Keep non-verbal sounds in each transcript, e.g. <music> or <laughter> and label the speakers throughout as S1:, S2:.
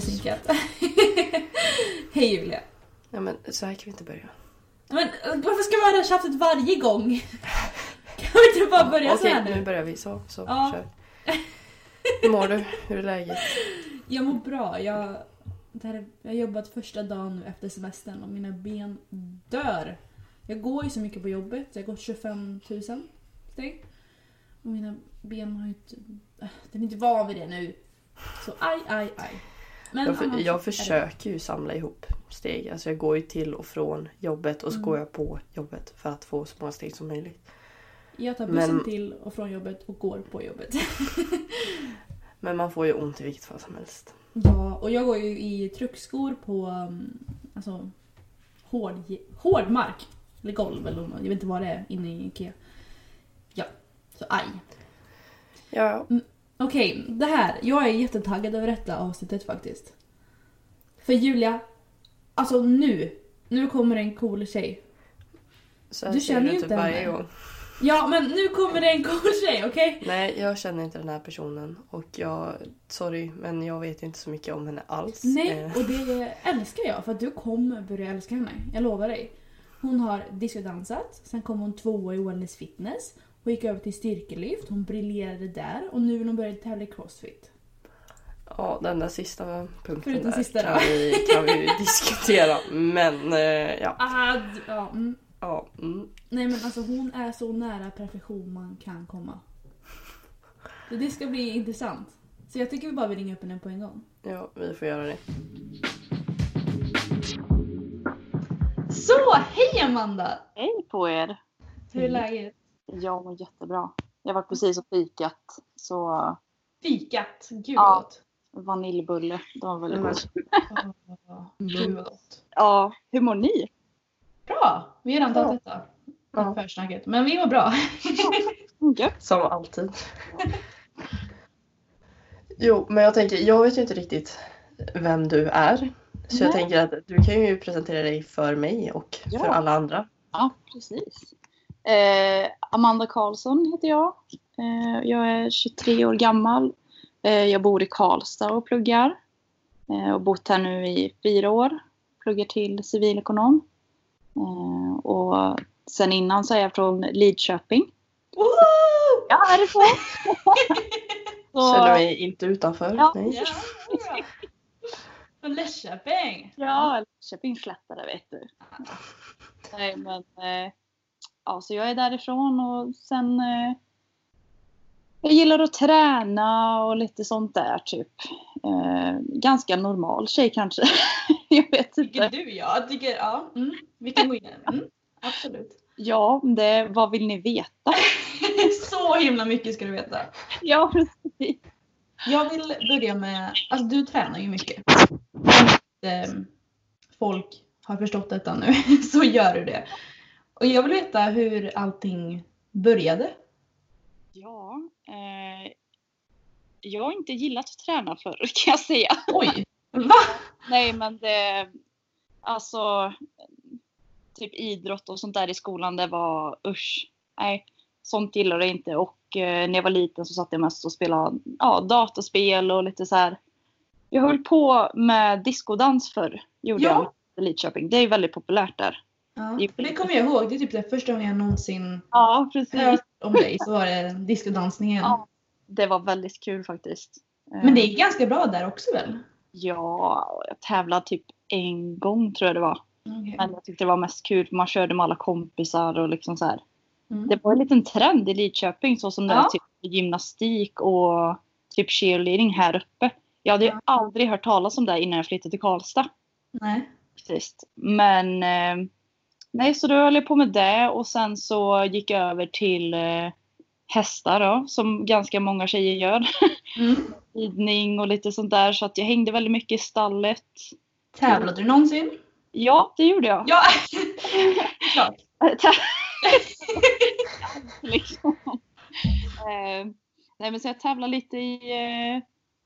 S1: det synkat. <laughs> Hej Julia.
S2: Ja men så här kan vi inte börja.
S1: Men varför ska vi ha det här tjafset varje gång? <laughs> Kan vi inte bara börja så
S2: Okej,
S1: här
S2: nu
S1: nu?
S2: börjar vi. Så, så,
S1: Ja.
S2: kör. Hur mår du? Hur är läget? <laughs>
S1: Jag mår bra. Jag, det här, är- jag har jobbat första dagen nu efter semestern och mina ben dör. Jag går ju så mycket på jobbet. Jag gått 25 000 steg. Och mina ben har ju inte... äh, Den är inte van vid det nu. Så aj, aj, aj. Men
S2: Jag, jag försöker ju samla ihop steg. Alltså jag går ju till och från jobbet och så
S1: Mm.
S2: går jag på jobbet för att få så många steg som möjligt.
S1: Jag tar bussen
S2: Men-
S1: till och från jobbet och går på jobbet. <laughs>
S2: Men man får ju ont i vilket fall som helst.
S1: Ja, och jag går ju i truckskor på um, alltså, hård, hård mark. Eller golv eller jag vet inte vad det är inne i Ikea. Ja, så aj.
S2: Ja,
S1: Okej, det här. Jag är jättetaggad över detta avsnittet faktiskt. För Julia, alltså nu. Nu kommer en cool tjej.
S2: så här
S1: Du
S2: säger
S1: känner ju
S2: typ
S1: inte
S2: varje
S1: henne.
S2: gång.
S1: Ja, men nu kommer det en cool tjej, okej?
S2: Nej, jag känner inte den här personen. Och jag, sorry, men jag vet inte så mycket om henne alls.
S1: Nej,
S2: Eh,
S1: och det älskar jag för att du kommer börja älska henne. Jag lovar dig. Hon har discodansat, sen kom hon tvåa i Wellness Fitness. Hon gick över till styrkelyft, hon briljerade där och nu vill hon börja tävla i crossfit.
S2: Ja, den där sista punkten
S1: Förutom
S2: där
S1: sista
S2: kan,
S1: då.
S2: vi, kan vi diskutera. Men eh, ja.
S1: Ah, d- ja, mm.
S2: ja mm.
S1: Nej men alltså hon är så nära perfektion man kan komma. Så det ska bli intressant. Så jag tycker vi bara vill ringa upp henne på en gång.
S2: ja, vi får göra det.
S1: Så, hej Amanda!
S3: Hej på er!
S1: Hur är läget?
S3: Jag mår jättebra. Jag var precis och fikat. Så
S1: Fikat, gud
S3: Ja.
S1: vad gott.
S3: vaniljbulle, det var väldigt
S2: Men- <laughs>
S3: gott. Ja, hur mår ni?
S1: Bra! Vi har redan tagit detta.
S2: Ja.
S1: Försnacket. Men vi mår bra. <laughs>
S2: Som alltid. jo, men jag tänker, jag vet ju inte riktigt vem du är. Så jag
S3: Nej.
S2: tänker att du kan ju presentera dig för mig och
S3: Ja.
S2: för alla andra.
S3: Ja, precis. Eh, Amanda Karlsson heter jag. Eh, jag är 23 år gammal. Eh, jag bor i Karlstad och pluggar. Eh, och bott här nu i fyra år. Pluggar till civilekonom. Eh, och sen innan så är jag från Lidköping.
S1: Woo!
S3: Ja, härifrån! <laughs> Så-
S2: Känner mig inte utanför.
S3: Ja.
S2: Nej.
S1: Ja! Från Lidköping.
S3: Ja, Köpingsslättare vet du. Nej men, eh, ja så jag är därifrån och sen eh, jag gillar att träna och lite sånt där typ. Eh, ganska normal tjej kanske. <laughs> jag vet
S1: Tycker
S3: inte.
S1: du ja. Tycker, ja. Mm. Vi kan gå in. Mm. Absolut.
S3: Ja, det, vad vill ni veta? <laughs>
S1: Så himla mycket ska du veta.
S3: Ja, precis.
S1: Jag vill börja med, alltså du tränar ju mycket. Om inte folk har förstått detta nu <laughs> så gör du det. Och jag vill veta hur allting började.
S3: Ja, eh, jag har inte gillat att träna förr <laughs> kan jag säga.
S1: Oj! <laughs> Va?
S3: Nej men det, alltså typ idrott och sånt där i skolan det var usch. Nej, sånt gillar jag inte och eh, när jag var liten så satt jag mest och spelade ja, datorspel och lite så här. Jag höll på med diskodans förr, gjorde
S1: Ja.
S3: jag i Lidköping. Det är väldigt populärt där.
S1: Ja, det kommer jag ihåg. Det är typ det första gången jag någonsin
S3: Ja, precis.
S1: hört om dig så var det discodansningen.
S3: Ja. Det var väldigt kul faktiskt.
S1: Men det är ganska bra där också väl?
S3: Ja, jag tävlade typ en gång tror jag det var.
S1: Okej.
S3: Men jag tyckte det var mest kul för man körde med alla kompisar och liksom så här.
S1: Mm.
S3: Det var en liten trend i Lidköping så som det
S1: Ja.
S3: är typ gymnastik och typ cheerleading här uppe. Jag hade ju
S1: Ja.
S3: aldrig hört talas om det innan jag flyttade till Karlstad.
S1: Nej.
S3: Faktiskt. Men eh, nej, så då höll jag på med det och sen så gick jag över till eh, hästar då, som ganska många tjejer gör.
S1: Mm. <laughs>
S3: Ridning och lite sånt där så att jag hängde väldigt mycket i stallet.
S1: Tävlade du någonsin?
S3: Ja, det gjorde jag.
S1: Ja! <laughs> Klart. <laughs>
S3: liksom. eh, nej men så jag tävlade lite i eh,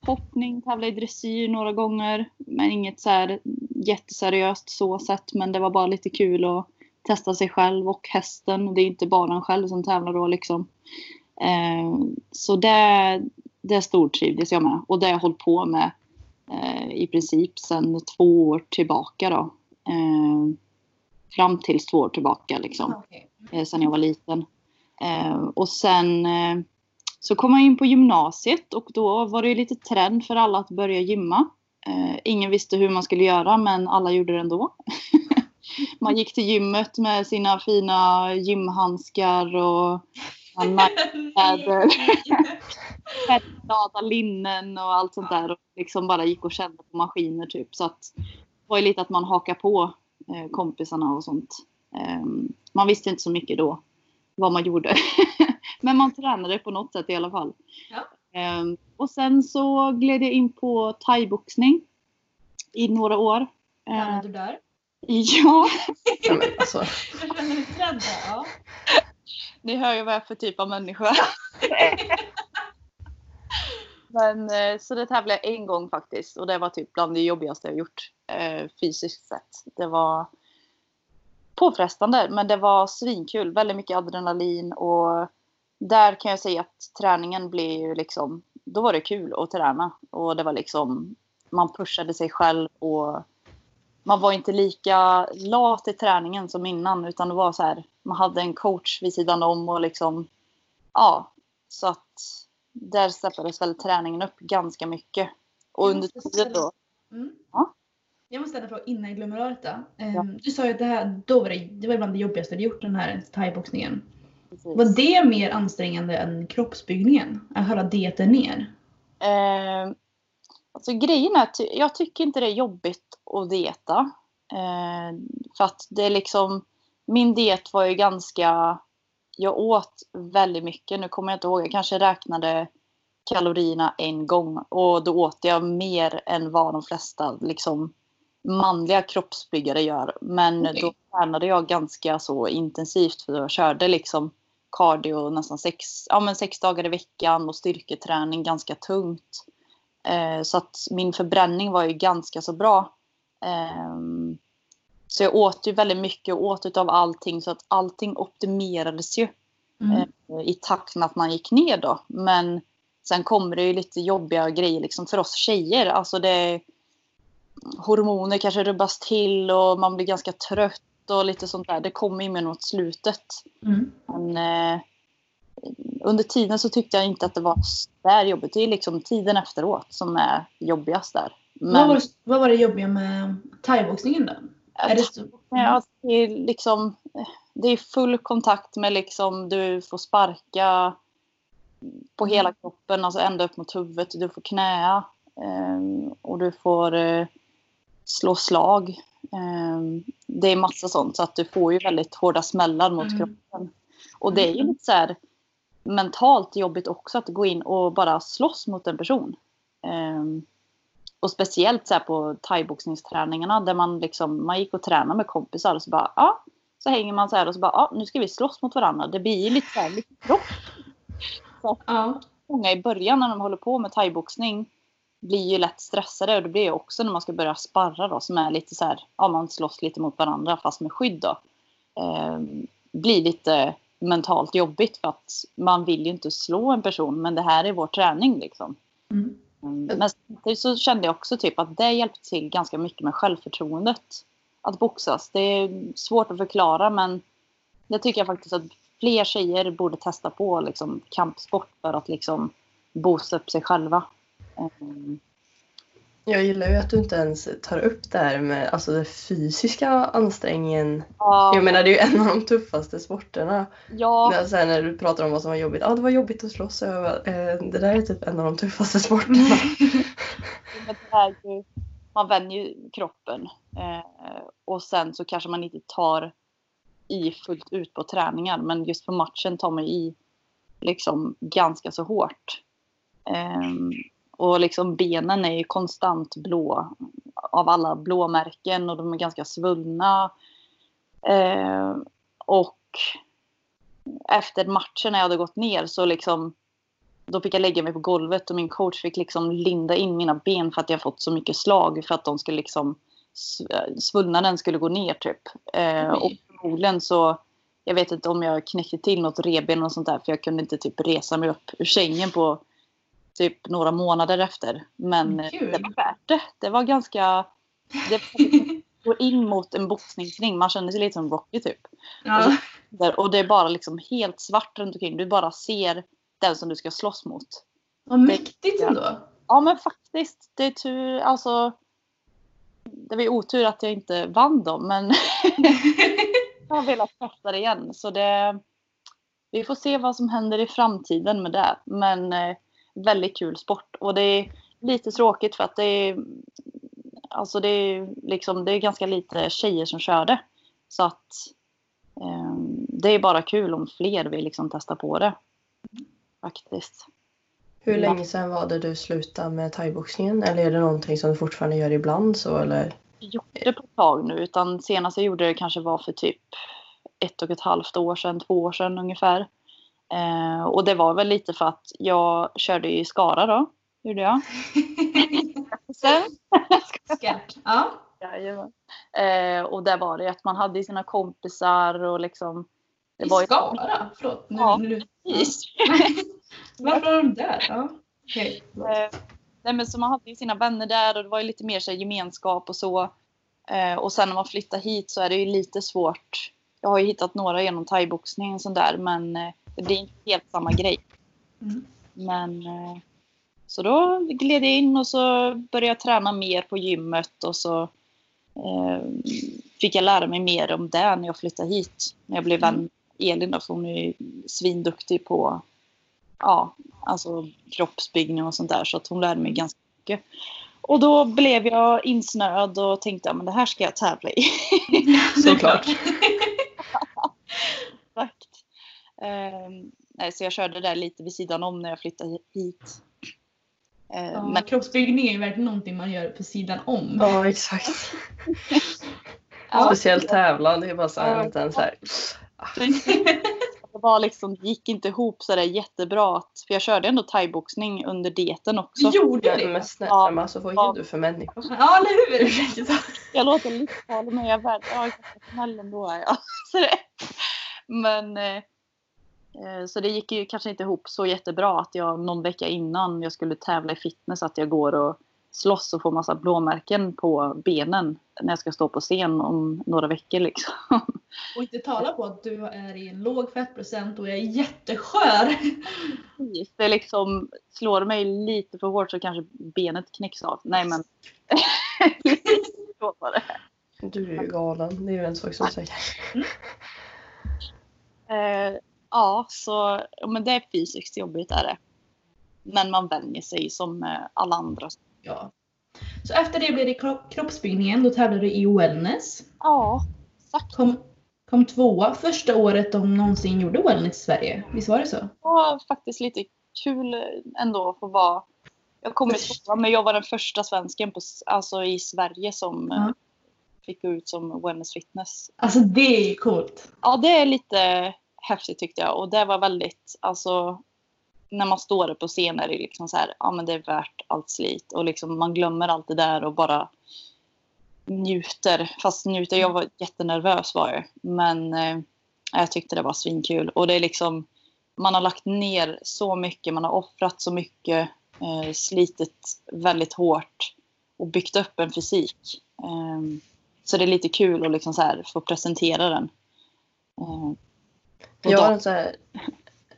S3: hoppning, tävlade i dressyr några gånger. Men inget så här jätteseriöst så sett. Men det var bara lite kul att testa sig själv och hästen. Det är inte bara en själv som tävlar då liksom. Eh, så det, det stortrivdes jag med. Och det har jag hållit på med eh, i princip sedan två år tillbaka då. Eh, fram tills två år tillbaka liksom.
S1: Okej.
S3: eh, sen jag var liten. Eh, och sen eh, så kom jag in på gymnasiet och då var det lite trend för alla att börja gymma. Eh, ingen visste hur man skulle göra men alla gjorde det ändå. <laughs> man gick till gymmet med sina fina gymhandskar och kläder, <laughs> färgglada linnen och allt sånt där. Och liksom bara gick och kände på maskiner typ. Så att det var ju lite att man hakar på eh, kompisarna och sånt. Ehm, man visste inte så mycket då vad man gjorde. <laughs> Men man tränade på något sätt i alla fall.
S1: Ja.
S3: Ehm, och sen så gled jag in på thaiboxning i några år. Ehm,
S1: Hamnade du där? <laughs>
S3: ja,
S2: Ja, men, alltså,
S1: Jag känner mig rädd där. Ja. <laughs>
S3: ni hör ju vad jag är för typ av människa. Men eh, så det tävlade jag en gång faktiskt och det var typ bland det jobbigaste jag gjort eh, fysiskt sett. Det var påfrestande men det var svinkul. Väldigt mycket adrenalin och där kan jag säga att träningen blev ju liksom, då var det kul att träna och det var liksom, man pushade sig själv och man var inte lika lat i träningen som innan utan det var så här, man hade en coach vid sidan om och liksom, ja, så att där steppades väl träningen upp ganska mycket. Och
S1: Jag
S3: under tiden då,
S1: Mm.
S3: Ja.
S1: Jag måste ställa en fråga innan jag glömmer detta. Ehm,
S3: Ja.
S1: Du sa ju att det här, då var det, det var bland det jobbigaste du gjort den här thaiboxningen. Var det mer ansträngande än kroppsbyggningen? Att hålla dieten ner?
S3: Eh, alltså grejen är att jag tycker inte det är jobbigt att dieta. Eh, för att det är liksom, min diet var ju ganska, jag åt väldigt mycket. Nu kommer jag inte ihåg, jag kanske räknade kalorierna en gång och då åt jag mer än vad de flesta liksom manliga kroppsbyggare gör. Men
S1: Okej.
S3: då tränade jag ganska så intensivt för jag körde liksom cardio nästan sex, ja, men sex dagar i veckan och styrketräning ganska tungt. Eh, så att min förbränning var ju ganska så bra. Ehm, så jag åt ju väldigt mycket och åt utav allting så att allting optimerades ju
S1: Mm.
S3: eh, i takt med att man gick ner då. Men sen kommer det ju lite jobbiga grejer liksom för oss tjejer. Alltså det hormoner kanske rubbas till och man blir ganska trött och lite sånt där. Det kommer ju med mot slutet.
S1: Mm.
S3: Men eh, under tiden så tyckte jag inte att det var där jobbigt. Det är liksom tiden efteråt som är jobbigast där.
S1: Vad,
S3: Men
S1: var, det- vad var det jobbiga med thaiboxningen då? Är det så,
S3: Ja, det är liksom det är full kontakt med liksom du får sparka på hela kroppen, alltså ända upp mot huvudet. Du får knäa eh, och du får eh, slå slag. Eh, det är massa sånt så att du får ju väldigt hårda smällar mot
S1: Mm.
S3: kroppen. Och det är ju lite så här mentalt jobbigt också att gå in och bara slåss mot en person. Eh, och speciellt så på thaiboxningsträningarna där man liksom, man gick och tränade med kompisar och så bara, ja, så hänger man så här och så bara, ja, nu ska vi slåss mot varandra. Det blir ju lite så här, lite kropp.
S1: ja.
S3: Många i början när de håller på med thaiboxning blir ju lätt stressade och det blir ju också när man ska börja sparra då som är lite så här, ja man slåss lite mot varandra fast med skydd då. Eh, blir lite mentalt jobbigt för att man vill ju inte slå en person men det här är vår träning liksom.
S1: Mm.
S3: Mm, Men samtidigt så kände jag också typ att det hjälpte till ganska mycket med självförtroendet. Att boxas. Det är svårt att förklara men det tycker jag faktiskt att fler tjejer borde testa på liksom, kampsport för att liksom boosta upp sig själva. Mm,
S2: jag gillar ju att du inte ens tar upp det här med alltså, den fysiska ansträngningen.
S3: Ja,
S2: Jag menar det är ju en av de tuffaste sporterna.
S3: ja,
S2: När, så här, när du pratar om vad som var jobbigt. Ja, det var jobbigt att slåss. Jag bara, eh, det där är typ en av de tuffaste sporterna. <laughs> <laughs>
S3: men ju, man vänjer ju kroppen. Eh, och sen så kanske man inte tar i fullt ut på träningar. Men just på matchen tar man i liksom ganska så hårt. Ehm, och liksom benen är ju konstant blå av alla blåmärken och de är ganska svullna. Ehm, och efter matchen när jag hade gått ner så liksom då fick jag lägga mig på golvet och min coach fick liksom linda in mina ben för att jag fått så mycket slag för att de skulle liksom sv- svullnaden skulle gå ner typ. Eh, och förmodligen så jag vet inte om jag knäckte till något reben och sånt där för jag kunde inte typ resa mig upp ur sängen på typ några månader efter. Men eh,
S1: Kul.
S3: det var värt det. Det var ganska... Det <laughs> går in mot en boxningsring. Man känner sig lite som Rocky typ.
S1: Ja.
S3: Och det är bara liksom helt svart runt omkring. Du bara ser den som du ska slåss mot.
S1: Vad mäktigt ändå.
S3: Ja men faktiskt. Det är tur. Alltså. Det var ju otur att jag inte vann dem. Men <laughs> jag har velat testa det igen. Så det. Vi får se vad som händer i framtiden med det. Men eh, väldigt kul sport. Och det är lite tråkigt för att det är. Alltså det är liksom. Det är ganska lite tjejer som kör det. Så att. Eh, det är bara kul om fler vill liksom testa på det. Faktiskt.
S2: Hur länge sedan var det du slutade med thaiboxningen? Eller är det någonting som du fortfarande gör ibland så eller?
S3: gjort det på ett tag nu. Utan senast jag gjorde det kanske var för typ ett och ett halvt år sedan, två år sedan ungefär. Eh, och det var väl lite för att jag körde i Skara då. Gjorde jag. <laughs> Sen,
S1: Skärt. Ja.
S3: Eh, och där var det att man hade sina kompisar och liksom. Det
S1: I
S3: var ju-
S1: Skara? Förlåt. Nu,
S3: Ja.
S1: nu.
S3: Precis. <laughs>
S1: Varför var de där? Ja. Okej.
S3: Eh, nej men så man hade ju sina vänner där och det var ju lite mer så här, gemenskap och så. Eh, och sen när man flyttar hit så är det ju lite svårt. Jag har ju hittat några genom thaiboxning och sånt där men eh, det blir inte helt samma grej.
S1: Mm.
S3: Men eh, så då gled jag in och så började jag träna mer på gymmet och så eh, fick jag lära mig mer om det när jag flyttade hit. När jag blev vän med Elin då, för hon är ju svinduktig på ja, alltså kroppsbyggning och sånt där så att hon lärde mig ganska mycket. Och då blev jag insnöad och tänkte att det här ska jag tävla i. <laughs>
S2: Såklart. <laughs> <laughs>
S3: Nej, så jag körde det där lite vid sidan om när jag flyttade hit. Ehm,
S1: Ja,
S3: men
S1: kroppsbyggning är ju verkligen någonting man gör på sidan om.
S2: Ja exakt. <laughs>
S3: Ja.
S2: Speciellt tävlan, det är bara så här
S3: Ja.
S2: liten så här.
S3: det <laughs> var liksom, det gick inte ihop så där jättebra. Att, för jag körde ändå thaiboxning under dieten också.
S1: Du gjorde det?
S2: men snälla
S3: Ja.
S2: alltså vad
S3: Ja.
S2: är du för människa?
S1: Ja, eller hur?
S3: Jag låter livsfarlig men jag är värd, jag är snäll ändå. är jag. <laughs> Så det, men eh, eh, så det gick ju kanske inte ihop så jättebra att jag någon vecka innan jag skulle tävla i fitness att jag går och slåss och får massa blåmärken på benen när jag ska stå på scen om några veckor liksom. <laughs>
S1: Och inte tala på att du är i en låg fettprocent och är jätteskör.
S3: Det liksom slår mig lite för hårt så kanske benet knäcks av. Nej men. <laughs> så var det.
S2: Du är ju galen, det är ju en sak som säger.
S3: Eh, ja, så ja, men det är fysiskt jobbigt är det. Men man vänjer sig som eh, alla andra.
S1: Ja. Så efter det blev det kro- kroppsbyggningen. Då tävlade du i wellness.
S3: Ja, exakt.
S1: Kom, kom tvåa första året de någonsin gjorde wellness i Sverige. Visst var det så?
S3: Var faktiskt lite kul ändå att få vara. Jag kom i tvåa, men jag var den första svensken på, alltså i Sverige som eh,
S1: Ja.
S3: fick gå ut som wellness fitness.
S1: Alltså det är ju coolt.
S3: Ja, det är lite häftigt tyckte jag. Och det var väldigt, alltså när man står där på scen är det liksom så här, ja men det är värt allt slit. Och liksom man glömmer allt det där och bara njuter. Fast njuter, jag var jättenervös var jag. Men eh, jag tyckte det var svinkul. Och det är liksom, man har lagt ner så mycket, man har offrat så mycket, eh, slitit väldigt hårt och byggt upp en fysik. Eh, så det är lite kul att liksom så här få presentera den. Eh,
S2: jag har en, så här,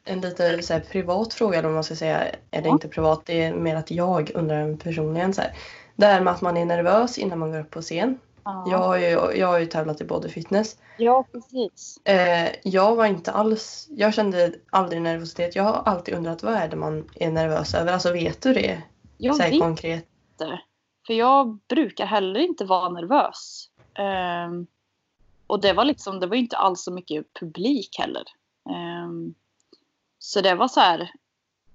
S2: en lite så här privat fråga vad man ska säga. Eller
S3: Ja.
S2: inte privat, det är mer att jag undrar personligen. Så här. Det här med att man är nervös innan man går upp på scen.
S3: Ja.
S2: Jag har ju, jag har ju tävlat i body fitness.
S3: Ja, precis.
S2: Eh, jag var inte alls, jag kände aldrig nervositet. Jag har alltid undrat vad är det man är nervös över? Alltså vet du det?
S3: Jag vet
S2: konkret.
S3: inte. För jag brukar heller inte vara nervös. Ehm, och det var liksom, det var inte alls så mycket publik heller. Ehm, så det var så här,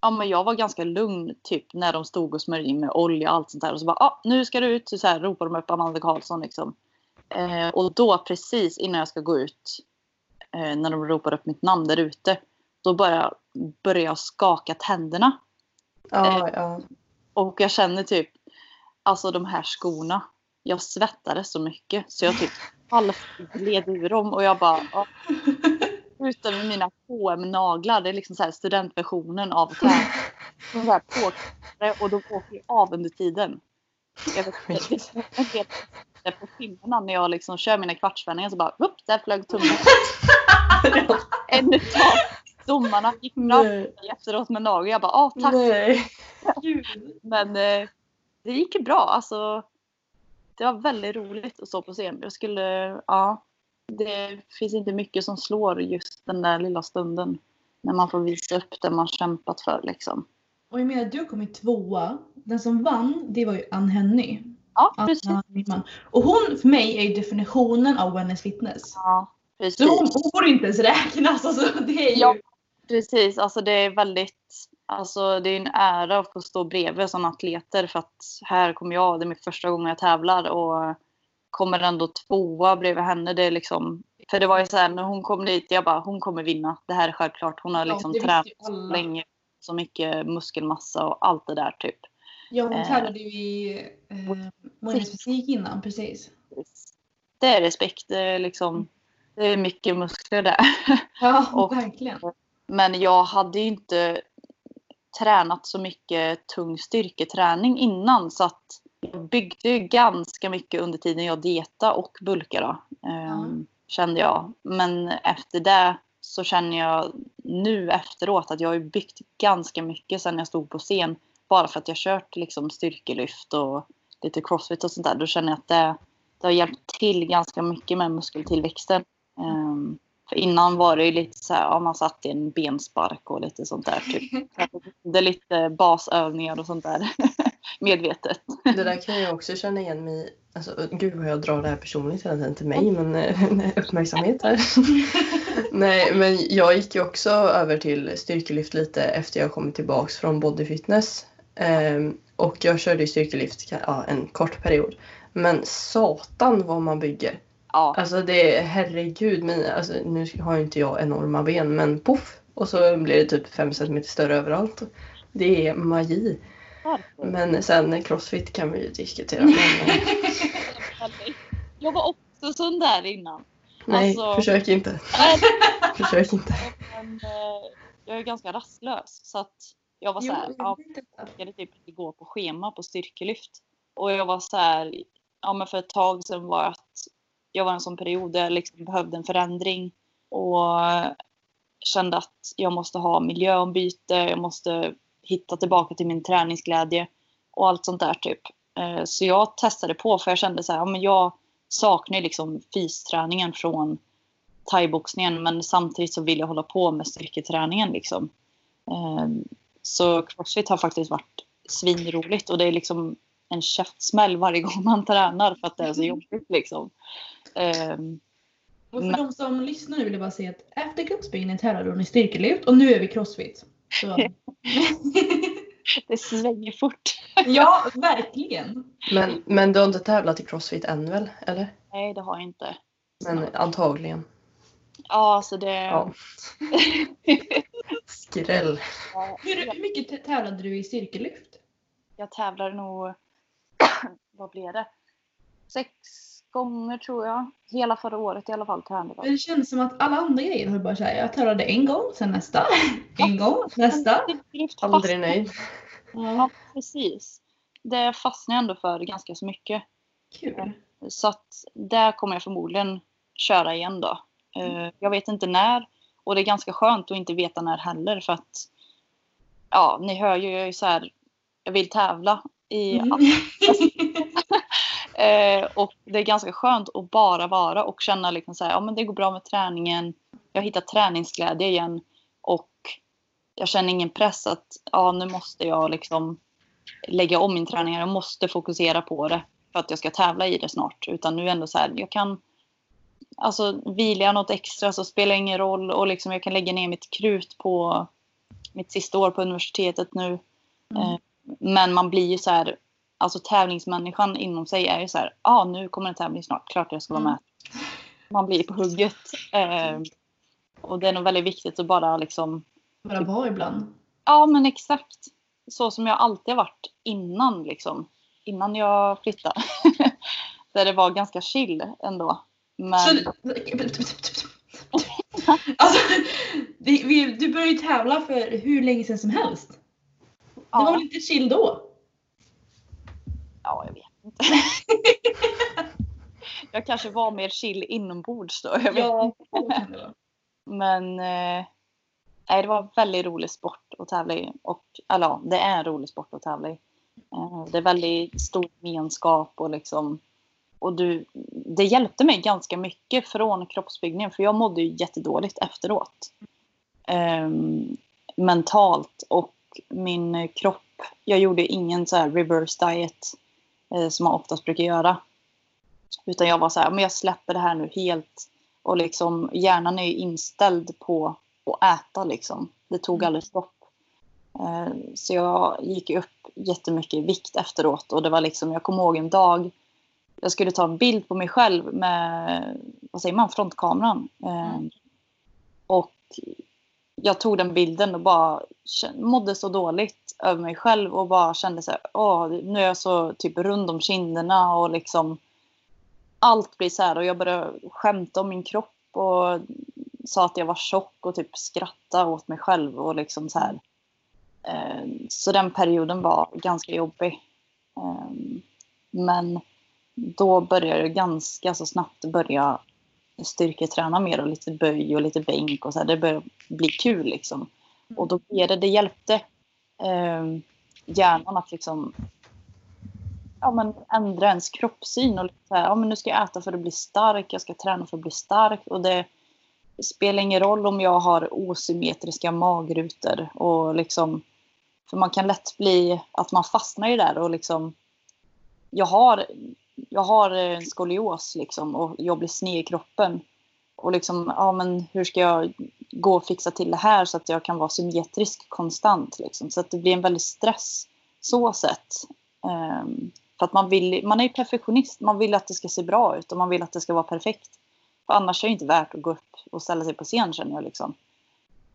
S3: ja men jag var ganska lugn typ när de stod och smörjde in med olja och allt sånt där. Och så bara, ah, nu ska du ut. Så här ropar de upp Amanda Karlsson liksom. Eh, och då precis innan jag ska gå ut, eh, när de ropar upp mitt namn där ute, då börjar, börjar jag skaka tänderna.
S2: Ja, ja.
S3: Och jag känner typ, alltså de här skorna. Jag svettades så mycket så jag typ halvgled ur dem och jag bara, ja. Ute med mina H&M naglar det är liksom så studentversionen av träning. och de åker ju av under tiden. Jag vet inte, det är på filmerna när jag liksom kör mina kvartsvändningar så bara upp, där flög tummen. <laughs> En utav domarna gick fram efteråt med nagel. Jag bara, ah tack. Men eh, det gick ju bra. Alltså, det var väldigt roligt att stå på scen. Jag skulle, ja. Det finns inte mycket som slår just den där lilla stunden. När man får visa upp det man kämpat för liksom.
S1: Och jag menar, du kom i tvåa. Den som vann, det var ju Ann Henny.
S3: Ja,
S1: Anna
S3: precis.
S1: Nyman. Och hon för mig är ju definitionen av wellness fitness.
S3: Ja, precis.
S1: Så hon hon borde inte ens räknas. Alltså, det är ju...
S3: Ja. Precis, alltså det är väldigt, alltså det är en ära att få stå bredvid sådana atleter för att här kommer jag, det är min första gång jag tävlar och kommer ändå tvåa bredvid henne. Det är liksom, för det var ju så här när hon kom dit, jag bara hon kommer vinna. Det här är självklart. Hon har
S1: Ja,
S3: liksom
S1: visste
S3: tränat så länge, så mycket muskelmassa och allt det där typ.
S1: Ja, hon
S3: Eh.
S1: tävlade ju i eh, fysik innan, precis.
S3: Det är respekt, det är liksom, det är mycket muskler där.
S1: Ja, <laughs>
S3: Och-
S1: verkligen.
S3: Men jag hade ju inte tränat så mycket tung styrketräning innan så att jag byggde ju ganska mycket under tiden jag dietade och bulkade. ehm, Kände jag. Men efter det så känner jag nu efteråt att jag har byggt ganska mycket sen jag stod på scen. Bara för att jag kört liksom styrkelyft och lite crossfit och sånt där. Då känner jag att det, det har hjälpt till ganska mycket med muskeltillväxten. Ehm, för innan var det ju lite så här, ja, man satt i en benspark och lite sånt där. Typ. <laughs> Det är lite basövningar och sånt där. <laughs> Medvetet.
S2: Det där kan jag också känna igen mig i. Alltså, gud vad jag drar det här personligt hela tiden till mig men eh, <laughs> uppmärksamhet här. Nej men jag gick ju också över till styrkelyft lite efter jag kommit tillbaks från bodyfitness. Ehm, och jag körde ju styrkelyft ja, en kort period. Men satan vad man bygger.
S3: Ja,
S2: Alltså det är herregud. Men, alltså, nu har ju inte jag enorma ben men poff. Och så blir det typ 5 cm större överallt. Det är magi.
S3: varför?
S2: Men sen crossfit kan vi ju diskutera. <laughs> Men, eh,
S3: Jag var också sån där innan.
S2: nej,
S3: Alltså-
S2: försök inte. <laughs> Försök inte.
S3: Men, eh, jag är ganska rastlös. Så att jag var så här, ja, jag orkade typ gå på schema på styrkelyft. Och jag var så här, ja men för ett tag sedan var att jag var i en sån period där jag liksom behövde en förändring. Och kände att jag måste ha miljöombyte, jag måste hitta tillbaka till min träningsglädje och allt sånt där typ. Eh, så jag testade på för jag kände så här, ja men jag saknar liksom fysträningen från thaiboxningen men samtidigt så vill jag hålla på med styrketräningen liksom. Eh, så crossfit har faktiskt varit svinroligt och det är liksom en käftsmäll varje gång man tränar för att det är så jobbigt liksom. Eh,
S1: Och för de som lyssnar nu vill jag bara säga att efter gubbspringen tävlade hon i styrkelyft och nu är vi crossfit. Så. <laughs>
S3: Det svänger fort.
S1: ja, verkligen.
S2: Men, men du har inte tävlat i crossfit än väl? Eller?
S3: Nej, det har jag inte.
S2: Men antagligen.
S3: Ja, alltså det...
S2: Ja. <laughs> Skräll.
S1: Hur, hur mycket tä- tävlade du i styrkelyft?
S3: Jag tävlar nog... vad blev det? Sex gånger tror jag. Hela förra året i alla fall tränade jag.
S1: Det känns som att alla andra grejer har bara såhär, jag tävlade en gång, sen nästa, <laughs> en gång, nästa.
S2: Aldrig nöjd.
S1: Ja,
S3: Ja, precis. Det fastnar jag ändå för ganska så mycket.
S1: kul.
S3: Så att där kommer jag förmodligen köra igen då. Eh, Jag vet inte när. Och det är ganska skönt att inte veta när heller för att ja, ni hör ju, jag är så här, jag vill tävla i
S1: Mm. <laughs>
S3: Eh, och det är ganska skönt att bara vara och känna liksom så här, ja men det går bra med träningen. Jag har hittat träningsglädje igen och jag känner ingen press att ja nu måste jag liksom lägga om min träning. Jag måste fokusera på det för att jag ska tävla i det snart. Utan nu ändå så här, jag kan alltså vilar något extra så spelar det ingen roll och liksom jag kan lägga ner mitt krut på mitt sista år på universitetet nu.
S1: Mm.
S3: Eh, Men man blir ju så här, alltså tävlingsmänniskan inom sig är ju så här, ja ah, nu kommer en tävling snart, klart jag ska vara
S1: Mm.
S3: med. Man blir på hugget. Eh, och det är nog väldigt viktigt att bara liksom,
S1: Bara vara ibland.
S3: ja men exakt. Så som jag alltid har varit innan liksom. Innan jag flyttade. <laughs> Där det var ganska chill ändå. Men
S1: Så, alltså, det, du började ju tävla för hur länge sedan som helst. var
S3: Ja,
S1: väl lite chill då?
S3: Ja jag vet inte. <laughs> jag kanske var mer chill inombords då. Jag vet.
S1: Ja.
S3: Men eh, det var en väldigt rolig sport att tävla i. Och, eller ja, det är en rolig sport att tävla i. Eh, det är väldigt stor gemenskap och liksom och du, det hjälpte mig ganska mycket från kroppsbyggningen för jag mådde ju jättedåligt efteråt. Ehm, mentalt och min kropp. Jag gjorde ingen så reverse diet eh, som man oftast brukar göra. Utan jag var så här, men jag släpper det här nu helt. Och liksom hjärnan är ju inställd på att äta liksom. Det tog aldrig stopp. Eh, så jag gick upp jättemycket i vikt efteråt och det var liksom, jag kommer ihåg en dag jag skulle ta en bild på mig själv med, vad säger man, frontkameran. Eh,
S1: Mm.
S3: och jag tog den bilden och bara mådde så dåligt över mig själv och bara kände så här, åh, nu är jag så typ rund om kinderna och liksom allt blir så här och jag började skämta om min kropp och sa att jag var tjock och typ skratta åt mig själv och liksom så här. Eh, så den perioden var ganska jobbig. Eh, men då började jag ganska så snabbt börja styrketräna mer och lite böj och lite bänk och så här. Det började bli kul liksom. Och då blev det, det hjälpte eh, hjärnan att liksom ja, men ändra ens kroppssyn och lite så här, ja, men nu ska jag äta för att bli stark, jag ska träna för att bli stark och det spelar ingen roll om jag har osymmetriska magrutor och liksom för man kan lätt bli att man fastnar i det där och liksom jag har jag har en skolios liksom och jag blir sned i kroppen. Och liksom, ja men hur ska jag gå och fixa till det här så att jag kan vara symmetrisk konstant liksom. Så att det blir en väldig stress så sett. Um, för att man vill, man är ju perfektionist, man vill att det ska se bra ut och man vill att det ska vara perfekt. För annars är det inte värt att gå upp och ställa sig på scen känner jag liksom.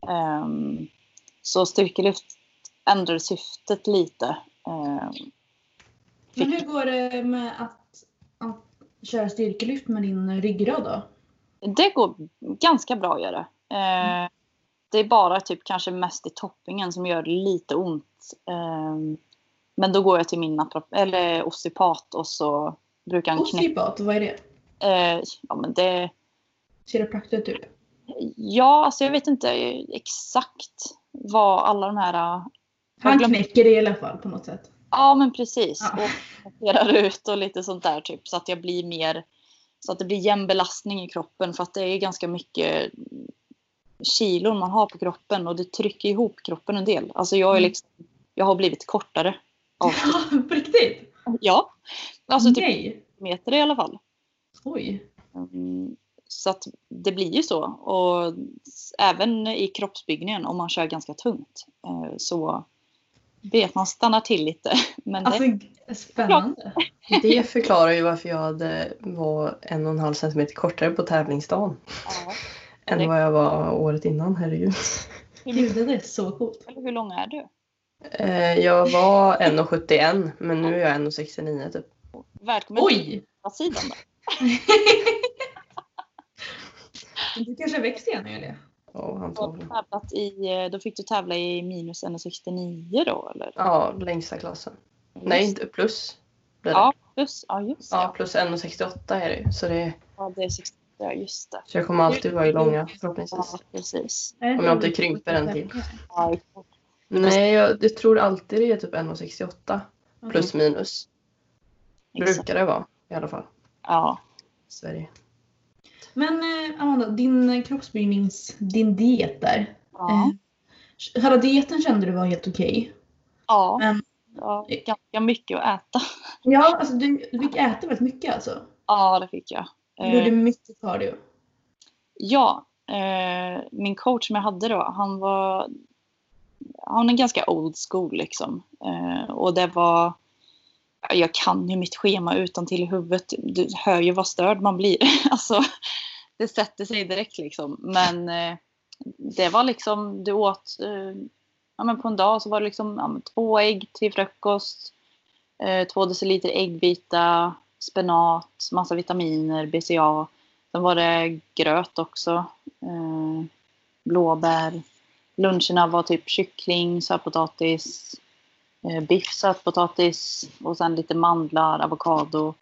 S3: Um, så styrkelyft ändrade syftet lite. Um,
S1: Men hur går det med att, att köra styrkelyft med din ryggrad då?
S3: Det går ganska bra att göra. Eh, det är bara typ kanske mest i toppingen som gör lite ont. Eh, men då går jag till min eller osteopat och så brukar han knäcka.
S1: Osteopat, vad är det?
S3: Eh, ja, men det,
S1: Kiropraktor typ?
S3: ja, alltså jag vet inte exakt vad alla de här...
S1: Han
S3: glömde-
S1: knäcker det i alla fall på något sätt.
S3: Ja, men precis.
S1: Ja.
S3: Och monterar ut och lite sånt där typ. Så att jag blir mer... Så att det blir jämn belastning i kroppen. För att det är ganska mycket kilon man har på kroppen. Och det trycker ihop kroppen en del. Alltså jag är
S1: Mm.
S3: liksom... Jag har blivit kortare. Av, <laughs>
S1: på riktigt?
S3: ja. Alltså typ
S1: Nej.
S3: meter i alla fall.
S1: Oj.
S3: Mm, Så att det blir ju så. Och även i kroppsbyggningen om man kör ganska tungt. eh, Så vet man stannar till lite. <laughs> Men det,
S1: Alltså spännande.
S2: Det förklarar ju varför jag hade, var en och en halv centimeter kortare på tävlingsdagen.
S3: ja.
S2: Än
S3: Det-
S2: vad jag var året innan, herregud.
S1: Gud, det är så coolt.
S3: Eller hur lång är du?
S2: Eh, Jag var 1,71 men nu är jag 1,69 typ.
S3: Välkommen till
S1: Oj!
S3: andra sidan då. <laughs>
S1: Du kanske har växt igen eller?
S2: Ja, antagligen.
S3: tävlat i, eh, då fick du tävla i minus 1,69 då eller?
S2: Ja, längsta klassen. Nej, inte plus.
S3: Ja, plus, ja just det.
S2: Ja,
S3: Ja.
S2: plus 1,68 är det ju. Så, det,
S3: Ja, det är 60, ja just det.
S2: så jag kommer alltid vara i långa
S3: Ja,
S2: förhoppningsvis.
S3: precis.
S1: Om
S2: jag inte krymper en till.
S3: Ja.
S2: Nej, jag, jag tror alltid det är typ 1,68 plus minus.
S3: exakt.
S2: Brukar det vara i alla fall.
S3: Ja.
S2: Sverige.
S1: Men eh, Amanda, din kroppsbyggnings... Din diet där.
S3: Ja.
S1: Eh, Hela dieten kände du var helt okej?
S3: ja.
S1: Men-
S3: ja. Ganska mycket att äta.
S1: Ja, alltså du, du fick äta väldigt mycket alltså.
S3: Ja, det fick jag.
S1: Du gjorde
S3: Eh,
S1: mycket cardio.
S3: Ja, eh, min coach som jag hade då, han var han är ganska old school liksom. Eh, och det var, jag kan ju mitt schema utan till i huvudet. Du hör ju vad störd man blir. <laughs> alltså, det sätter sig direkt liksom. Men eh, det var liksom, du åt, eh, ja men på en dag så var det liksom ja, två ägg till frukost, eh, två deciliter äggvita, spenat, massa vitaminer, BCA. Sen var det gröt också. Eh, blåbär. Luncherna var typ kyckling, sötpotatis, biff, sötpotatis och sen lite mandlar, avokado.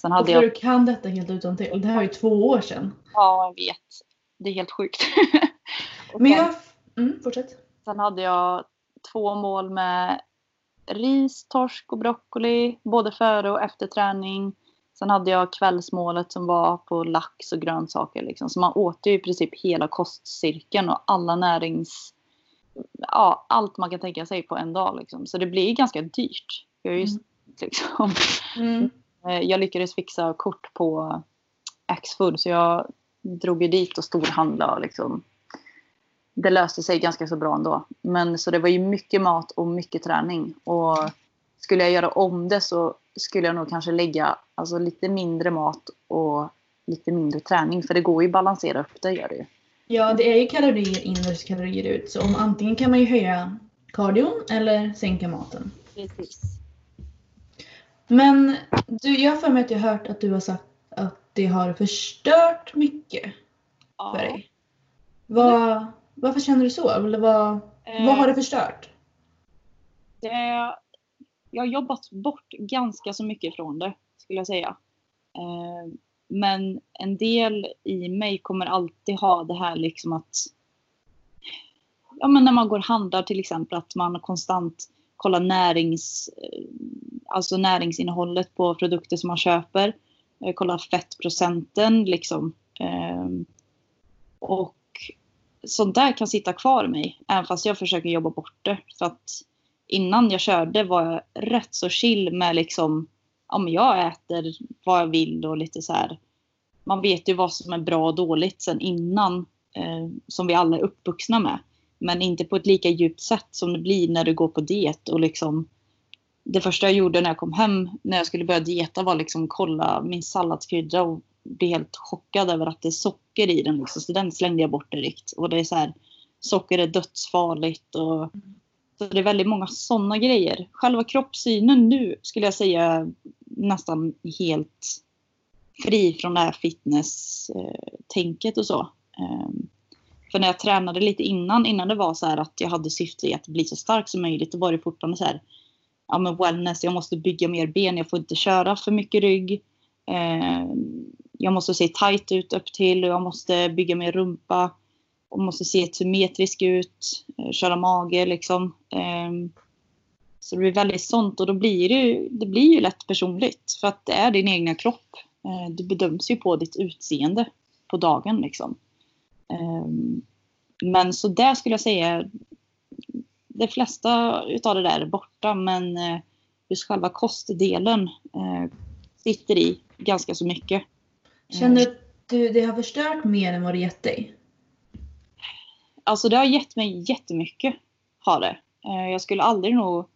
S3: Sen
S1: Och
S3: hade jag...
S1: du kan detta helt utan till. Det här är ju två år sedan.
S3: Ja, jag vet. Det är helt sjukt. <laughs>
S1: Men jag... Mm, fortsätt.
S3: Sen hade jag två mål med ris, torsk och broccoli både före och efter träning. Sen hade jag kvällsmålet som var på lax och grönsaker. Liksom. Så man åt ju i princip hela kostcirkeln och alla närings... Ja, allt man kan tänka sig på en dag. Liksom. Så det blir ganska dyrt. Jag, är just, liksom,
S1: Mm. <laughs>
S3: eh, jag lyckades fixa kort på Axfood så jag drog ju dit och storhandlade. och Liksom. Det löste sig ganska så bra ändå. Men så det var ju mycket mat och mycket träning. Och skulle jag göra om det så skulle jag nog kanske lägga alltså, lite mindre mat och lite mindre träning. För det går ju att balansera upp det gör det ju.
S1: Ja, det är ju kalorier in versus kalorier ut. Så om antingen kan man ju höja kardion eller sänka maten.
S3: Precis.
S1: Men du, jag har för mig att jag har hört att du har sagt att det har förstört mycket för dig. Vad, varför känner du så? Eller vad, vad har det förstört?
S3: det, jag har jobbat bort ganska så mycket från det, skulle jag säga. Eh, men en del i mig kommer alltid ha det här liksom att... Ja, men när man går och handlar till exempel, att man konstant kollar närings, eh, alltså näringsinnehållet på produkter som man köper. Eh, kollar fettprocenten liksom. Ehm, och sånt där kan sitta kvar i mig, även fast jag försöker jobba bort det. För att innan jag körde var jag rätt så chill med liksom, ja men jag äter vad jag vill och lite så här. Man vet ju vad som är bra och dåligt sen innan, eh, som vi alla är uppvuxna med. Men inte på ett lika djupt sätt som det blir när du går på diet och liksom det första jag gjorde när jag kom hem när jag skulle börja dieta var liksom kolla min salladskrydda och bli helt chockad över att det är socker i den. Liksom. Så den slängde jag bort direkt. Och det är så här, socker är dödsfarligt och så det är väldigt många sådana grejer. Själva kroppssynen nu skulle jag säga nästan helt fri från det här fitness-tänket och så. Ehm, för när jag tränade lite innan, innan det var så här att jag hade syfte i att bli så stark som möjligt, då var det fortfarande så här, ja men wellness, jag måste bygga mer ben, jag får inte köra för mycket rygg. Ehm, jag måste se tight ut upp till och jag måste bygga mer rumpa och måste se symmetrisk ut, eh, köra mage liksom. Ehm, Ehm, Så det blir väldigt sånt och då blir det, det blir ju lätt personligt för att det är din egna kropp. Eh, Du bedöms ju på ditt utseende på dagen liksom. Ehm, Men så där skulle jag säga, de flesta utav det där är borta men eh, just själva kostdelen eh, sitter i ganska så mycket.
S1: Känner du att du, det har förstört mer än vad det gett dig?
S3: Alltså det har gett mig jättemycket. Har det. Jag skulle aldrig nog...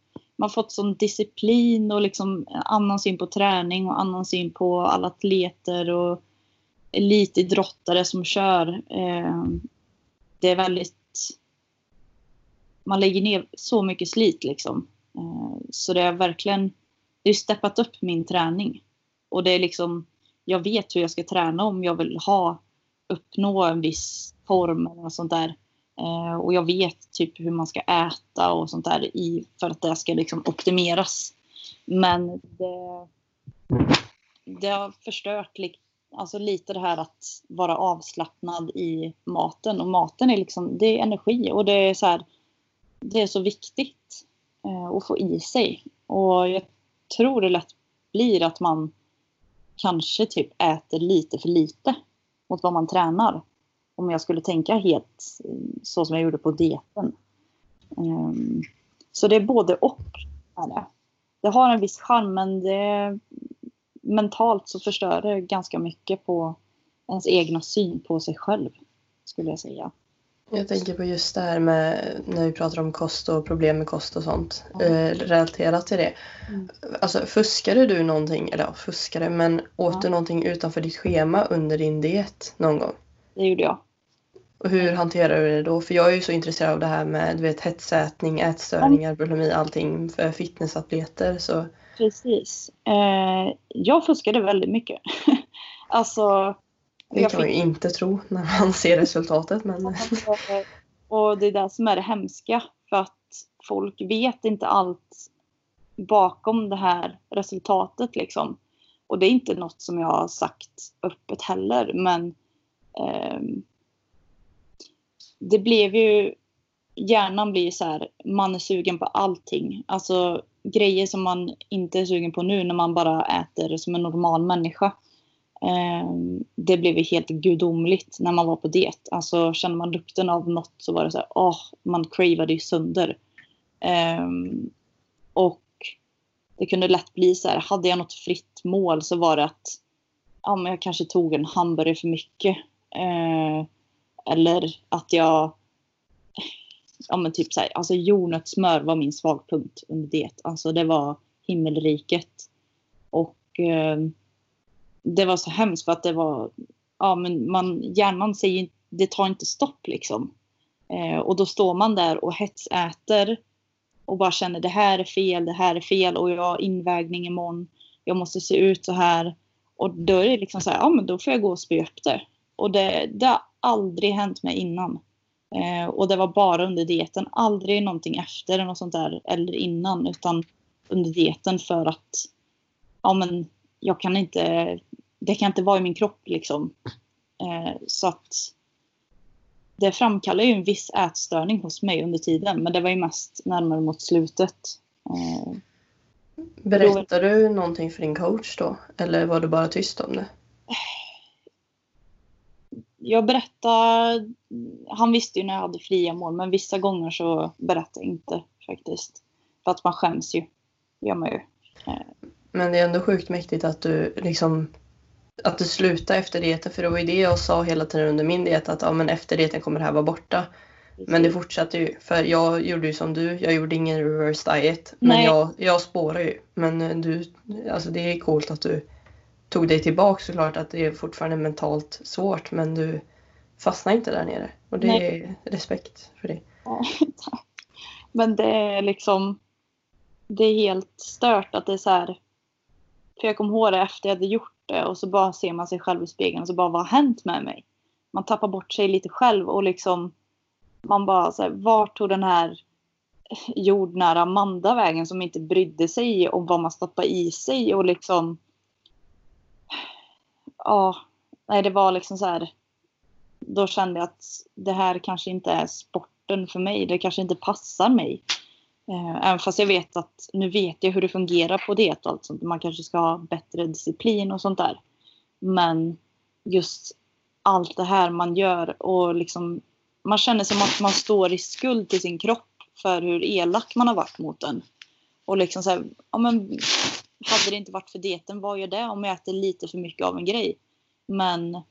S3: Man har fått sån disciplin och liksom en annan syn på träning och annan syn på alla atleter och elitidrottare som kör. Eh, det är väldigt... Man lägger ner så mycket slit liksom. Eh, så det har verkligen... Det är steppat upp min träning. Och det är liksom... Jag vet hur jag ska träna om jag vill ha uppnå en viss form eller något sånt där. Eh, och jag vet typ hur man ska äta och sånt där i, för att det ska liksom optimeras. Men det, det har förstört li, alltså lite det här att vara avslappnad i maten. Och maten är liksom, det är energi och det är så här, det är så viktigt eh, att få i sig. Och jag tror det lätt blir att man kanske typ äter lite för lite mot vad man tränar om jag skulle tänka helt eh, så som jag gjorde på dieten. Ehm, Så det är både och. Är det. det har en viss charm men det, mentalt så förstör det ganska mycket på ens egna syn på sig själv. Skulle jag säga.
S2: Jag tänker på just det här med när vi pratar om kost och problem med kost och sånt.
S3: Ja.
S2: Eh, relaterat till det.
S3: Mm.
S2: Alltså fuskade du någonting, eller ja, fuskade, men åt
S3: Ja.
S2: du någonting utanför ditt schema under din diet någon gång?
S3: Det gjorde jag.
S2: Och hur hanterar du det då? För jag är ju så intresserad av det här med du vet, hetsätning, ätstörningar, bulimi, allting för fitnessatleter. Så
S3: Precis. Eh, jag fuskade väldigt mycket. <laughs> alltså...
S2: det
S3: jag
S2: kan man ju inte tro när man ser resultatet. Men <laughs>
S3: Och det är det som är det hemska. För att folk vet inte allt bakom det här resultatet liksom. Och det är inte något som jag har sagt öppet heller men Ehm, det blev ju hjärnan blir så här, man är sugen på allting. Alltså grejer som man inte är sugen på nu när man bara äter som en normal människa. Eh, det blev ju helt gudomligt när man var på diet. Alltså känner man lukten av något så var det så här, åh, man cravade ju sönder. Eh, och det kunde lätt bli så här, hade jag något fritt mål så var det att ja, men jag kanske tog en hamburgare för mycket. Eh, eller att jag ja men typ såhär, alltså jordnötssmör var min svagpunkt under diet. Alltså det var himmelriket. Och eh, det var så hemskt för att det var, ja men man, hjärnan säger det tar inte stopp liksom. Eh, och då står man där och hetsäter och bara känner det här är fel, det här är fel och jag har invägning imorgon. Jag måste se ut så här. Och då är det liksom så här, ja men då får jag gå och spy upp det. Och det, det har aldrig hänt mig innan. Eh, och det var bara under dieten, aldrig någonting efter eller något sånt där eller innan utan under dieten för att ja men jag kan inte, det kan inte vara i min kropp liksom. Eh, så att det framkallar ju en viss ätstörning hos mig under tiden men det var ju mest närmare mot slutet. Eh,
S2: Berättade du någonting för din coach då? Eller var du bara tyst om det?
S3: Jag berättade, han visste ju när jag hade fria mål men vissa gånger så berättade jag inte faktiskt. För att man skäms ju. Gör man ju.
S2: Men det är ändå sjukt mäktigt att du liksom att du slutade efter dieten för det var ju det jag sa hela tiden under min diet att ja, men efter dieten kommer det här vara borta. Men det fortsatte ju för jag gjorde ju som du, jag gjorde ingen reverse diet. Men
S3: Nej.
S2: jag, jag spårar ju. Men du, alltså det är coolt att du tog dig tillbaka såklart att det är fortfarande mentalt svårt men du fastnar inte där nere. Och det
S3: Nej.
S2: är respekt för det.
S3: Ja, <laughs> tack. Men det är liksom, det är helt stört att det är så här. För jag kom ihåg det efter jag hade gjort det och så bara ser man sig själv i spegeln och så bara vad har hänt med mig? Man tappar bort sig lite själv och liksom man bara så här, vart tog den här jordnära Amanda vägen som inte brydde sig om vad man stoppar i sig och liksom ja, nej det var liksom så här då kände jag att det här kanske inte är sporten för mig. Det kanske inte passar mig. Eh, även fast jag vet att nu vet jag hur det fungerar på diet och allt sånt. Man kanske ska ha bättre disciplin och sånt där. Men just allt det här man gör och liksom man känner som att man står i skuld till sin kropp för hur elak man har varit mot den. Och liksom så här, ja men hade det inte varit för dieten, vad gör det om jag äter lite för mycket av en grej? Men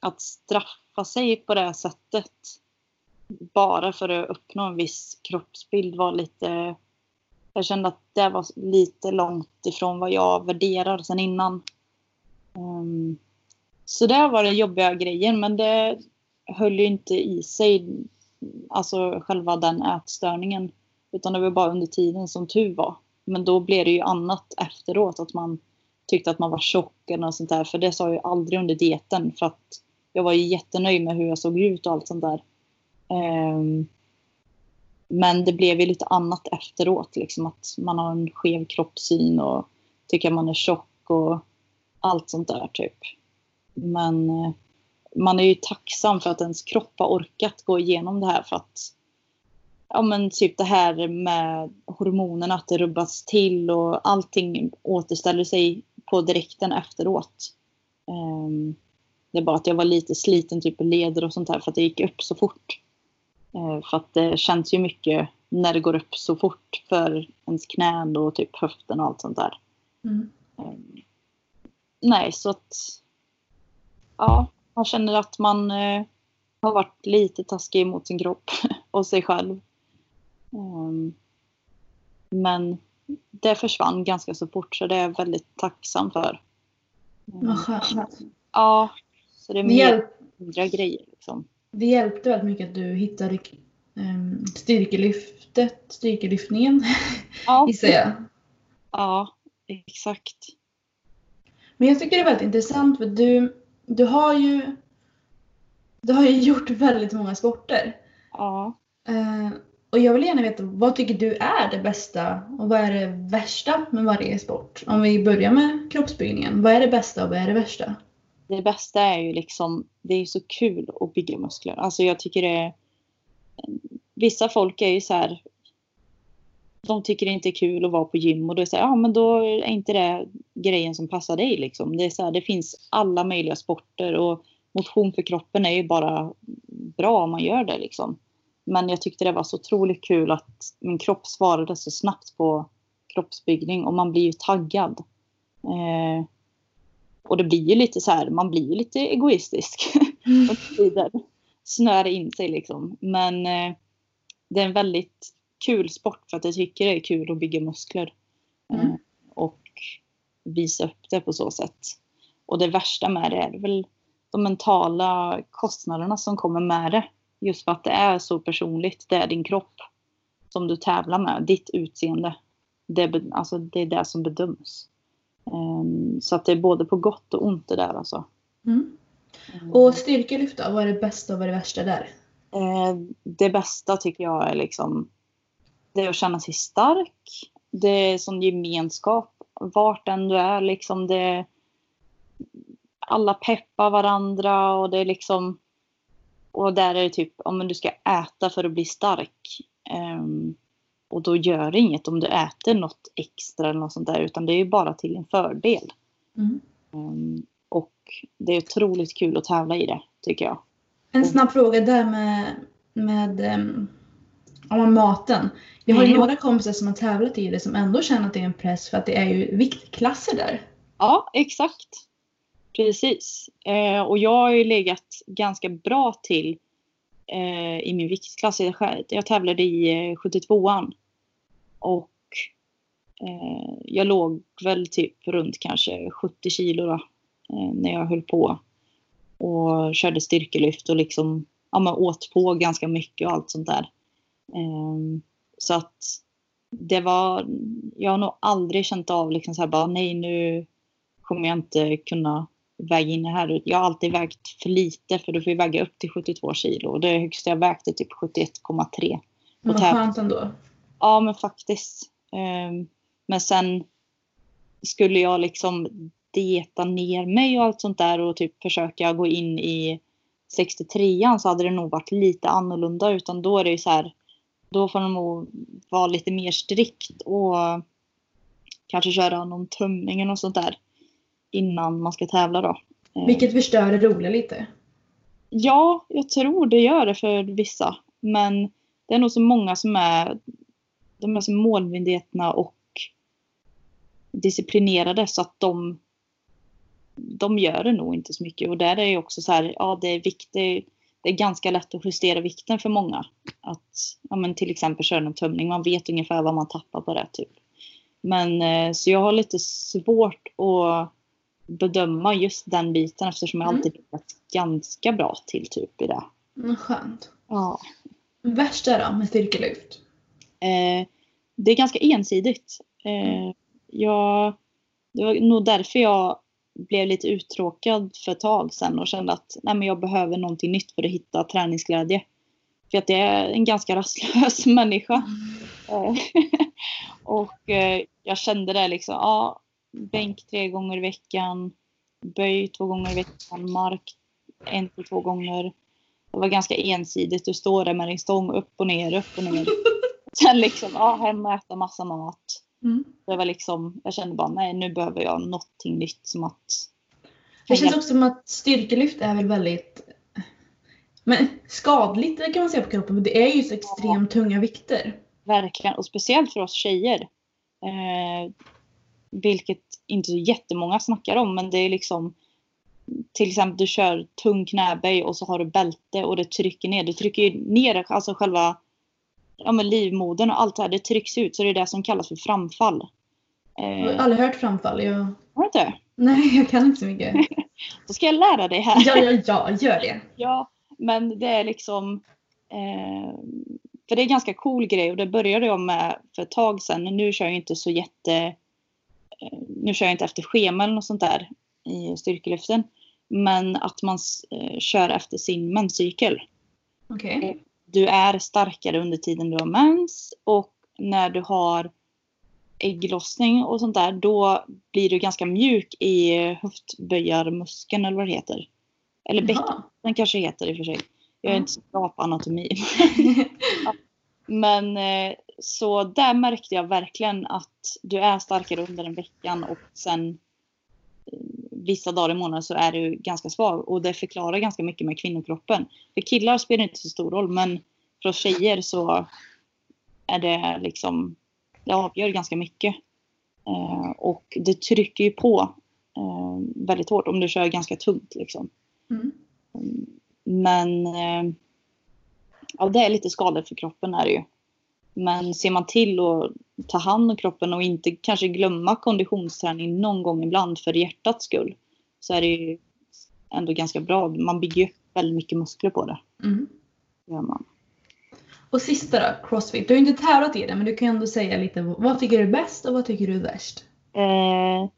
S3: att straffa sig på det här sättet bara för att uppnå en viss kroppsbild var lite... Jag kände att det var lite långt ifrån vad jag värderar sen innan. Um, så det var den jobbiga grejen men det höll ju inte i sig, alltså själva den ätstörningen. Utan det var bara under tiden som tur var. Men då blev det ju annat efteråt, att man tyckte att man var tjock eller något sånt där. För det sa jag ju aldrig under dieten för att jag var ju jättenöjd med hur jag såg ut och allt sånt där. Um, men det blev ju lite annat efteråt, liksom att man har en skev kroppssyn och tycker att man är tjock och allt sånt där typ. Men eh, man är ju tacksam för att ens kropp har orkat gå igenom det här för att ja men typ det här med hormonerna, att det rubbas till och allting återställer sig på direkten efteråt. Ehm, det är bara att jag var lite sliten typ i leder och sånt här för att det gick upp så fort. Eh, för att det känns ju mycket när det går upp så fort för ens knän och typ höften och allt sånt där.
S1: Mm.
S3: Ehm, nej, så att ja, man känner att man eh, har varit lite taskig mot sin kropp <laughs> och sig själv. Ehm, men det försvann ganska så fort så det är jag väldigt tacksam för. Ehm,
S1: Vad skönt.
S3: Ja, så det är
S1: Det, hjälp,
S3: andra grejer liksom.
S1: det hjälpte väldigt mycket att du hittade um, styrkelyftet, styrkelyftningen
S3: Ja, <laughs>
S1: gissar jag.
S3: ja exakt.
S1: Men jag tycker det är väldigt intressant för du, du har ju du har ju <laughs> gjort väldigt många sporter.
S3: Ja,
S1: och jag vill gärna veta, vad tycker du är det bästa och vad är det värsta med varje sport? Om vi börjar med kroppsbyggningen. Vad är det bästa och vad är det värsta?
S3: Det bästa är ju liksom, det är ju så kul att bygga muskler. Alltså jag tycker det är, Vissa folk är ju så här, de tycker det inte är kul att vara på gym och då är det så här, ja men då är inte det grejen som passar dig liksom. Det är så här, det finns alla möjliga sporter och motion för kroppen är ju bara bra om man gör det liksom. Men jag tyckte det var så otroligt kul att min kropp svarade så snabbt på kroppsbyggning och man blir ju taggad. Eh, och det blir ju lite så här, man blir ju lite egoistisk. Mm. <laughs> Snör in sig liksom. Men eh, det är en väldigt kul sport för att jag tycker det är kul att bygga muskler. Mm. Eh, och visa upp det på så sätt. Och det värsta med det är väl de mentala kostnaderna som kommer med det. Just för att det är så personligt. Det är din kropp som du tävlar med, ditt utseende. Det, alltså, det är det som bedöms. Um, så att det är både på gott och ont det där alltså.
S1: Mm. Och styrkelyft då? Vad är det bästa och vad är det värsta där?
S3: Uh, det bästa tycker jag är liksom det är att känna sig stark. Det är som gemenskap. Vart än du är liksom det alla peppar varandra och det är liksom och där är det typ om du ska äta för att bli stark. Um, och då gör det inget om du äter något extra eller något sånt där utan det är ju bara till en fördel. Mm. Um, och det är otroligt kul att tävla i det tycker jag.
S1: En snabb fråga där med, med um, maten. Vi har ju mm. några kompisar som har tävlat i det som ändå känner att det är en press för att det är ju viktklasser där.
S3: Ja, exakt. Precis. Eh, och jag har ju legat ganska bra till eh, i min viktklass. Jag, jag tävlade i eh, 72an. Och eh, jag låg väl typ runt kanske 70 kilo då, eh, när jag höll på. Och körde styrkelyft och liksom ja, man åt på ganska mycket och allt sånt där. Eh, så att det var, jag har nog aldrig känt av liksom så här bara nej nu kommer jag inte kunna väga in här. Jag har alltid vägt för lite för du får ju väga upp till 72 kilo. Och det högsta jag vägt är typ 71,3.
S1: Vad skönt ändå.
S3: Ja men faktiskt. Ehm, men sen skulle jag liksom dieta ner mig och allt sånt där och typ försöka gå in i 63an så hade det nog varit lite annorlunda utan då är det ju så här då får man nog vara lite mer strikt och kanske köra någon tömning och sånt där innan man ska tävla då.
S1: Eh. Vilket förstör det roliga lite.
S3: Ja, jag tror det gör det för vissa. Men det är nog så många som är, de är så målmedvetna och disciplinerade så att de, de gör det nog inte så mycket. Och där är det också så här, ja det är viktigt, det är ganska lätt att justera vikten för många. Att ja, men till exempel köra en tömning, man vet ungefär vad man tappar på det. Typ. Men eh, så jag har lite svårt att bedöma just den biten eftersom jag mm. alltid legat ganska bra till typ i det.
S1: Mm, skönt.
S3: Ja.
S1: Värsta då med styrkelyft?
S3: Eh, det är ganska ensidigt. Eh, jag, det var nog därför jag blev lite uttråkad för ett tag sedan och kände att nej, men jag behöver någonting nytt för att hitta träningsglädje. För att jag är en ganska rastlös <laughs> människa. Mm. Eh, <laughs> och eh, jag kände det liksom, ja bänk tre gånger i veckan, böj två gånger i veckan, mark en till två gånger. Det var ganska ensidigt. Du står där med din stång upp och ner, upp och ner. <laughs> Sen liksom, ja, hem och äta massa mat. Mm. Det var liksom, jag kände bara nej nu behöver jag någonting nytt som att...
S1: Det känns också som att styrkelyft är väl väldigt men skadligt kan man säga på kroppen. Men det är ju så extremt ja. tunga vikter.
S3: Verkligen, och speciellt för oss tjejer. Eh, vilket inte så jättemånga snackar om men det är liksom till exempel du kör tung knäböj och så har du bälte och det trycker ner. Det trycker ner alltså själva ja, men livmodern och allt det här. Det trycks ut så det är det som kallas för framfall.
S1: Jag har aldrig hört framfall. Jag...
S3: Har du inte?
S1: Nej, jag kan inte så mycket. <laughs>
S3: Då ska jag lära dig här.
S1: Ja, ja, ja, gör det. <laughs>
S3: Ja, men det är liksom eh, för det är en ganska cool grej och det började jag med för ett tag sedan. Nu kör jag inte så jätte nu kör jag inte efter schema eller något sånt där i styrkelyften. Men att man eh, kör efter sin menscykel.
S1: Okay.
S3: du är starkare under tiden du har mens och när du har ägglossning och sånt där då blir du ganska mjuk i höftböjarmuskeln eller vad det heter. Eller bäcken kanske heter i och för sig. Jag är
S1: Ja.
S3: inte så bra på anatomi. <laughs> <laughs> <laughs> Men eh, så där märkte jag verkligen att du är starkare under en veckan och sen eh, vissa dagar i månaden så är du ganska svag och det förklarar ganska mycket med kvinnokroppen. För killar spelar det inte så stor roll men för oss tjejer så är det liksom det avgör ganska mycket. Eh, och det trycker ju på väldigt hårt om du kör ganska tungt liksom.
S1: Mm.
S3: Men eh, ja, det är lite skadligt för kroppen är det ju. Men ser man till att ta hand om kroppen och inte kanske glömma konditionsträning någon gång ibland för hjärtats skull så är det ju ändå ganska bra. Man bygger ju upp väldigt mycket muskler på det.
S1: Mm.
S3: Gör man.
S1: Och sista då, Crossfit. Du har inte tävlat i det men du kan ändå säga lite vad tycker du är bäst och vad tycker du är värst?
S3: Eh,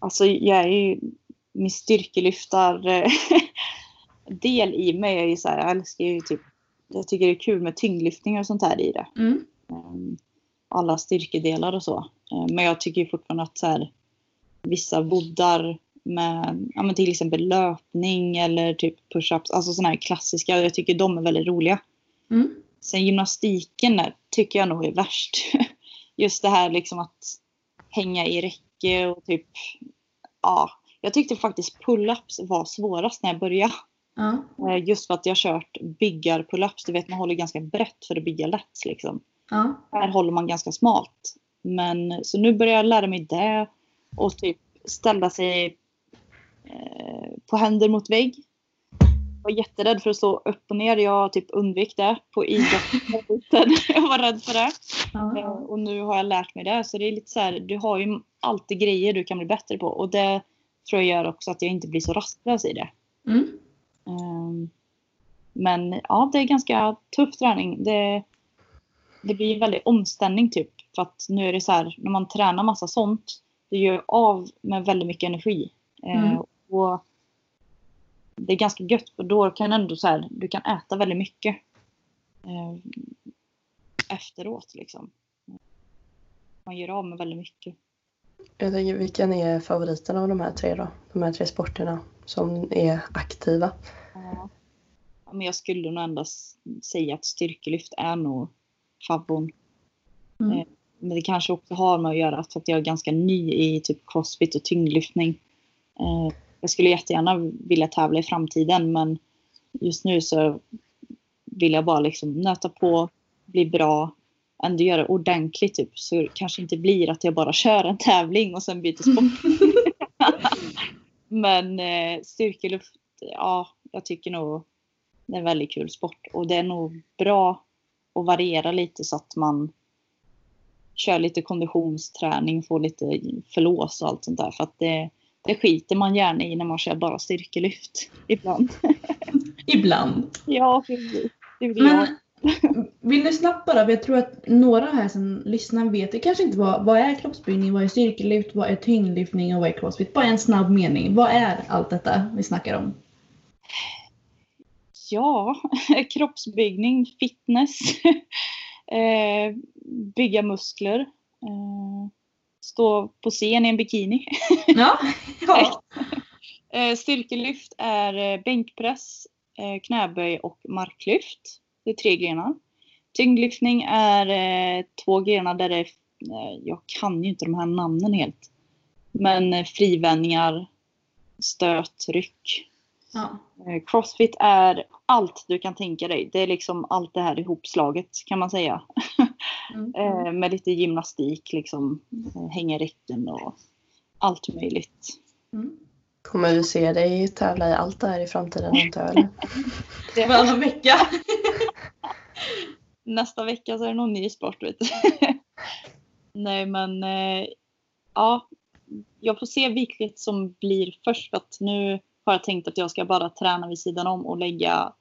S3: alltså jag är ju min styrkelyftar <laughs> del i mig är ju så här, jag älskar ju typ jag tycker det är kul med tyngdlyftningar och sånt här i det.
S1: Mm.
S3: Ehm, alla styrkedelar och så. Ehm, Men jag tycker fortfarande att så här, vissa boddar med ja, men till exempel löpning eller typ push-ups, alltså sådana här klassiska, jag tycker de är väldigt roliga.
S1: Mm.
S3: Sen gymnastiken där tycker jag nog är värst. <laughs> Just det här liksom att hänga i räcke och typ, ja. Jag tyckte faktiskt pull-ups var svårast när jag började.
S1: Ja.
S3: Eh, Just för att jag kört byggar pull-ups, du vet man håller ganska brett för att bygga lätt liksom.
S1: Ja.
S3: Här håller man ganska smalt. Men så nu börjar jag lära mig det och typ ställa sig eh, på händer mot vägg. Jag var jätterädd för att stå upp och ner. Jag typ undvek det på idrotten. <laughs> jag var rädd för det. Eh,
S1: Ja.
S3: och nu har jag lärt mig det. Så det är lite så här, du har ju alltid grejer du kan bli bättre på. Och det tror jag gör också att jag inte blir så rastlös i det.
S1: Mm.
S3: Ehm, Men ja, det är ganska tuff träning. Det, det blir en väldig omställning typ. För att nu är det så här, när man tränar massa sånt, det gör av med väldigt mycket energi. Eh,
S1: Mm.
S3: Och det är ganska gött för då kan ändå så här, du kan äta väldigt mycket. eh, Efteråt liksom. Man gör av med väldigt mycket.
S2: Jag tänker, vilken är favoriten av de här tre då? De här tre sporterna som är aktiva.
S3: Ja. Men jag skulle nog ändå säga att styrkelyft är nog favvon.
S1: Mm.
S3: Eh, Men det kanske också har med att göra för att jag är ganska ny i typ crossfit och tyngdlyftning. Eh, Jag skulle jättegärna vilja tävla i framtiden men just nu så vill jag bara liksom nöta på, bli bra, ändå göra ordentligt typ. Så det kanske inte blir att jag bara <laughs> kör en tävling och sen byter sport. <laughs> men eh, styrkelyft, ja, jag tycker nog det är en väldigt kul sport och det är nog bra att variera lite så att man kör lite konditionsträning, får lite förlås och allt sånt där. För att det, det skiter man gärna i när man kör bara styrkelyft <laughs> ibland. <laughs>
S1: Ibland.
S3: ja, precis.
S1: Men <laughs> vill du snabbt bara, för jag tror att några här som lyssnar vet det kanske inte vad, vad är kroppsbyggning, vad är styrkelyft, vad är tyngdlyftning och vad är crossfit? Bara en snabb mening. Vad är allt detta vi snackar om?
S3: Ja, <laughs> kroppsbyggning, fitness, <laughs> eh, bygga muskler, eh, stå på scen i en bikini.
S1: Ja. <laughs> ja.
S3: Eh, styrkelyft är bänkpress, knäböj och marklyft. Det är tre grenar. Tyngdlyftning är två grenar där det är, jag kan ju inte de här namnen helt. Men frivändningar, stöt, ryck.
S1: Ja.
S3: Eh, crossfit är allt du kan tänka dig. Det är liksom allt det här ihopslaget kan man säga.
S1: Mm. <laughs>
S3: Eh, med lite gymnastik, liksom eh, hänga räcken och allt möjligt.
S1: Mm.
S2: Kommer vi se dig tävla i allt det här i framtiden antar jag? Eller? <laughs>
S1: Varannan vecka. <laughs>
S3: Nästa vecka så är det någon ny sport. Vet du. Nej men eh, ja, jag får se vilket som blir först. För att nu har jag tänkt att jag ska bara träna vid sidan om och lägga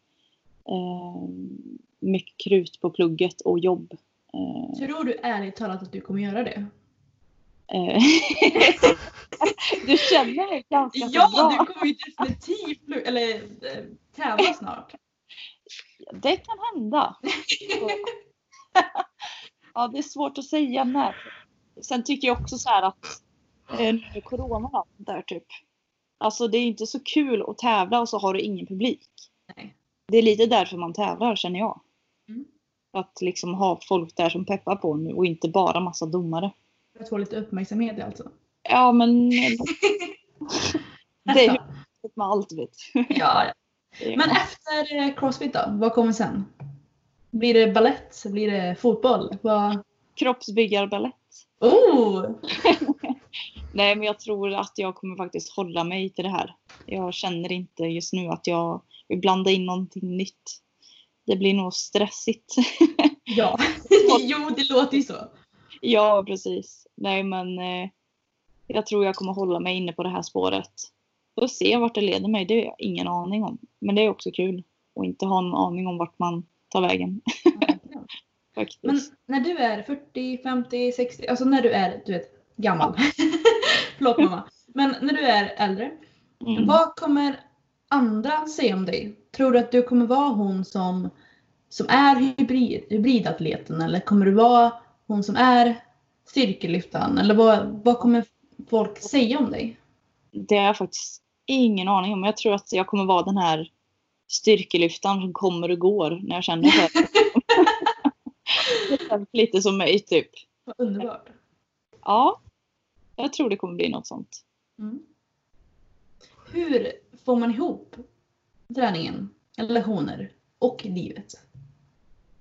S3: eh, mycket krut på plugget och jobb. Eh,
S1: Tror du ärligt talat att du kommer göra det?
S3: eh, <laughs> du känner mig ganska
S1: Ja,
S3: bra.
S1: du kommer ju definitivt eller, tävla snart.
S3: det kan hända. <laughs> ja, det är svårt att säga när. Sen tycker jag också så här att eh, corona och allt där typ. Alltså det är inte så kul att tävla och så har du ingen publik.
S1: Nej.
S3: Det är lite därför man tävlar känner jag.
S1: Mm.
S3: Att liksom ha folk där som peppar på nu och inte bara massa domare.
S1: För att få lite uppmärksamhet alltså.
S3: Ja men <laughs> det är ju med allt vet
S1: Ja. Men efter eh, Crossfit då? Vad kommer sen? Blir det ballett? Blir det fotboll? Vad...
S3: Kroppsbyggarbalett.
S1: Oh! <laughs>
S3: Nej men jag tror att jag kommer faktiskt hålla mig till det här. Jag känner inte just nu att jag vill blanda in någonting nytt. Det blir nog stressigt. <laughs>
S1: Ja. <laughs> jo, det låter ju så.
S3: ja precis. Nej men eh, jag tror jag kommer hålla mig inne på det här spåret. Får se vart det leder mig, det har jag ingen aning om. Men det är också kul att inte ha en aning om vart man tar vägen. <laughs> Faktiskt.
S1: Men när du är 40, 50, 60, alltså när du är du vet, gammal. Förlåt mamma. Men när du är äldre,
S3: Mm.
S1: vad kommer andra säga om dig? Tror du att du kommer vara hon som, som är hybrid, hybridatleten eller kommer du vara hon som är styrkelyftaren? Eller vad, vad kommer folk säga om dig?
S3: Det har jag faktiskt ingen aning om. Jag tror att jag kommer vara den här styrkelyftaren som kommer och går när jag känner för det. <laughs> <laughs> Lite som mig typ.
S1: Vad underbart.
S3: Ja, jag tror det kommer bli något sånt.
S1: Mm. Hur får man ihop träningen, relationer och livet?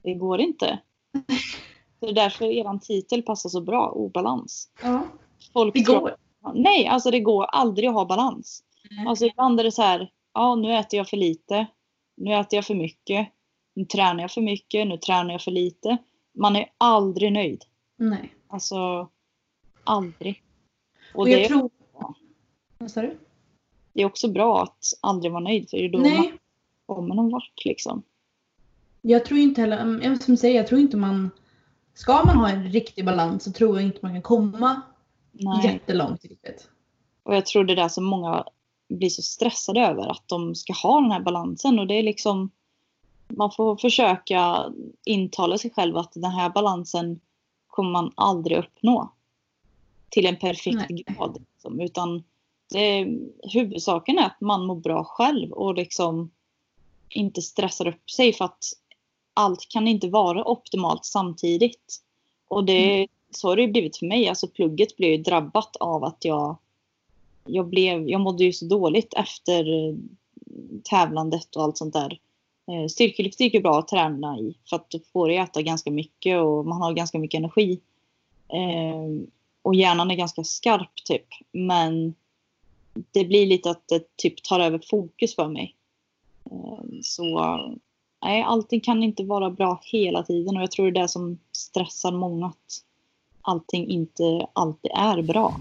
S3: Det går inte. <laughs> Det är därför er titel passar så bra, obalans.
S1: Ja,
S3: Folk
S1: det
S3: tror-
S1: går.
S3: Nej, alltså det går aldrig att ha balans.
S1: Nej.
S3: Alltså ibland är det så här, ja nu äter jag för lite, nu äter jag för mycket, nu tränar jag för mycket, nu tränar jag för lite. Man är aldrig nöjd.
S1: Nej.
S3: Alltså, aldrig. Och,
S1: Och
S3: det,
S1: jag
S3: är-
S1: tror... Vad sa du?
S3: det är också bra att aldrig vara nöjd, för det är då
S1: Nej,
S3: man kommer någon vart liksom.
S1: jag tror inte heller, mm, som säger, jag tror inte man... Ska man ha en riktig balans så tror jag inte man kan komma
S3: Nej.
S1: jättelångt livet.
S3: Och jag tror det är det som många blir så stressade över, att de ska ha den här balansen. Och det är liksom, man får försöka intala sig själv att den här balansen kommer man aldrig uppnå. Till en perfekt
S1: Nej.
S3: grad. Liksom. Utan det, huvudsaken är att man mår bra själv och liksom inte stressar upp sig för att allt kan inte vara optimalt samtidigt. Och det, så har det blivit för mig. Alltså plugget blev ju drabbat av att jag jag, blev, jag mådde ju så dåligt efter eh, tävlandet och allt sånt där. Eh, Styrkelyft gick ju bra att träna i för att då får du äta ganska mycket och man har ganska mycket energi. Och hjärnan är ganska skarp typ. Men det blir lite att det typ tar över fokus för mig. Eh, så nej, allting kan inte vara bra hela tiden och jag tror det är det som stressar många att allting inte alltid är bra.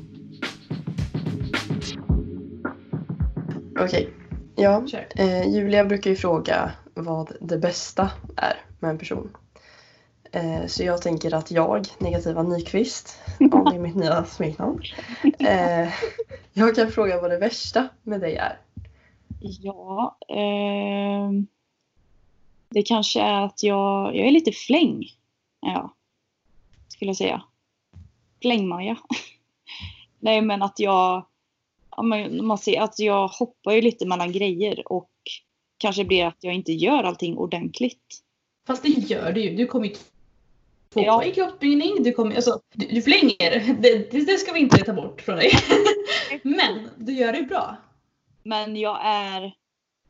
S2: Okej. Ja,
S1: Kör.
S2: eh, Julia brukar ju fråga vad det bästa är med en person. Eh, så jag tänker att jag, Negativa Nyqvist, <laughs> om det är mitt nya smeknamn. Eh, jag kan fråga vad det värsta med dig är.
S3: Ja, ehm, det kanske är att jag, jag är lite fläng. Ja, skulle jag säga. Flängmaja. <laughs> Nej, men att jag, man ser att jag hoppar ju lite mellan grejer och kanske blir att jag inte gör allting ordentligt.
S1: Fast det gör du ju. Du kommer ju tvåa
S3: Ja.
S1: i kroppsbyggning. Du, kommer, alltså, du, du flänger. Det, det, det ska vi inte ta bort från dig. <laughs> Men du gör det bra.
S3: Men jag är,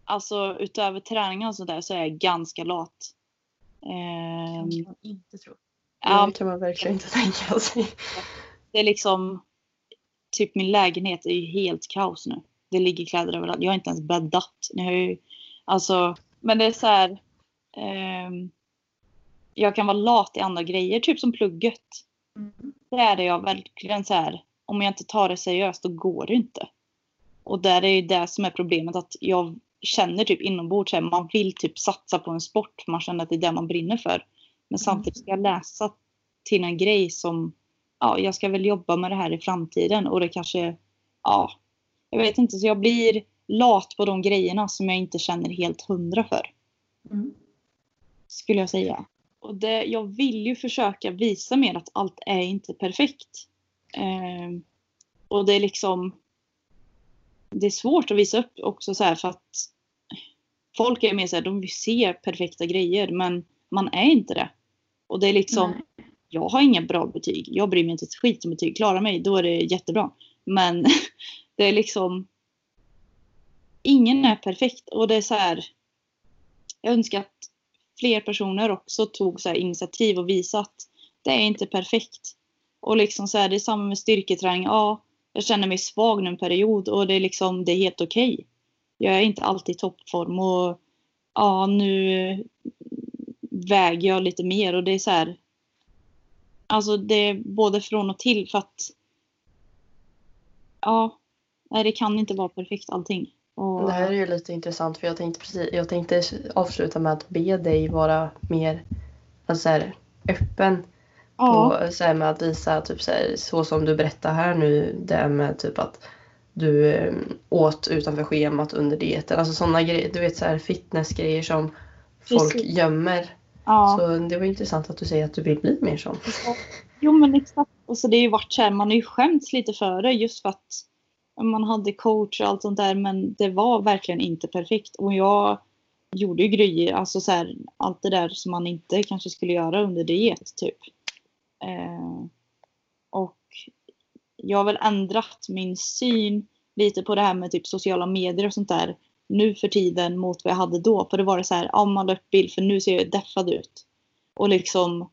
S3: alltså utöver träningen och sådär så är jag ganska lat. Ehm,
S1: kan man inte tro.
S3: ja,
S2: Det kan man verkligen inte tänka sig.
S3: Det är liksom, typ min lägenhet är ju helt kaos nu. Det ligger kläder överallt. Jag har inte ens bäddat. Ni har ju, alltså, men det är så här. ehm, jag kan vara lat i andra grejer, typ som plugget.
S1: Mm.
S3: Det är jag verkligen så här. Om jag inte tar det seriöst, då går det inte. Och där är ju det som är problemet, att jag känner typ inombords att man vill typ satsa på en sport. Man känner att det är det man brinner för. Men samtidigt ska jag läsa till en grej som, ja, jag ska väl jobba med det här i framtiden och det kanske, ja, jag vet inte. Så jag blir lat på de grejerna som jag inte känner helt hundra för.
S1: Mm.
S3: Skulle jag säga. Och det, jag vill ju försöka visa mer att allt är inte perfekt. Eh, och det är liksom det är svårt att visa upp också så här för att folk är mer så här, de vill se perfekta grejer men man är inte det. Och det är liksom,
S1: Nej.
S3: jag har inga bra betyg. Jag bryr mig inte ett skit om betyg. Klarar mig, då är det jättebra. Men <laughs> det är liksom, ingen är perfekt och det är så här, jag önskar att fler personer också tog så här initiativ och visade att det är inte perfekt. Och liksom så här, det är samma med styrketräning. Ja, jag känner mig svag nu en period och det är liksom, det är helt okej. Okay. Jag är inte alltid i toppform och ja, nu väger jag lite mer och det är så här. Alltså det är både från och till för att ja, nej det kan inte vara perfekt allting. Och,
S2: Det här är ju lite intressant för jag tänkte, precis, jag tänkte avsluta med att be dig vara mer alltså så här, öppen
S3: ja,
S2: på, så här, med att visa typ så, här, så som du berättar här nu. Det med typ att du eh, åt utanför schemat under dieten. Alltså sådana grejer. Du vet så här fitnessgrejer som folk
S3: Precis.
S2: gömmer.
S3: ja.
S2: Så det var intressant att du säger att du vill bli mer sån.
S3: Jo men exakt. Och så det har ju varit så här, man har ju skämts lite för det just för att man hade coach och allt sånt där men det var verkligen inte perfekt. Och jag gjorde ju grejer, alltså så här, allt det där som man inte kanske skulle göra under diet typ. Eh, och jag har väl ändrat min syn lite på det här med typ sociala medier och sånt där nu för tiden mot vad jag hade då. För det var det så här, ja man la upp bild för nu ser jag deffad ut. Och liksom,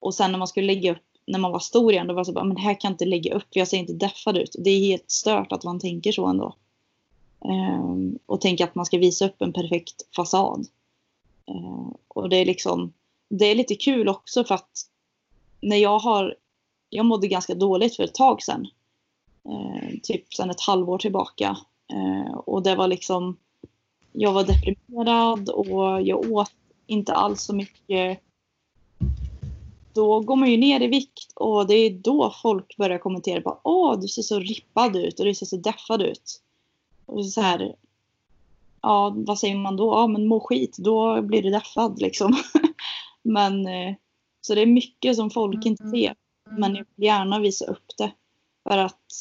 S3: och sen när man skulle lägga upp när man var stor igen, då var det så bara, men här kan jag inte lägga upp, för jag ser inte deffad ut. Det är helt stört att man tänker så ändå. Ehm, och tänker att man ska visa upp en perfekt fasad. Ehm, och det är liksom, det är lite kul också för att när jag har, jag mådde ganska dåligt för ett tag sedan. Ehm, typ sedan ett halvår tillbaka. Ehm, och det var liksom, jag var deprimerad och jag åt inte alls så mycket då går man ju ner i vikt och det är då folk börjar kommentera på Åh, du ser så rippad ut och du ser så deffad ut. Och så här, ja, vad säger man då? Ja, men må skit, då blir du deffad liksom. <laughs> men eh, så det är mycket som folk inte ser. Men jag vill gärna visa upp det. För att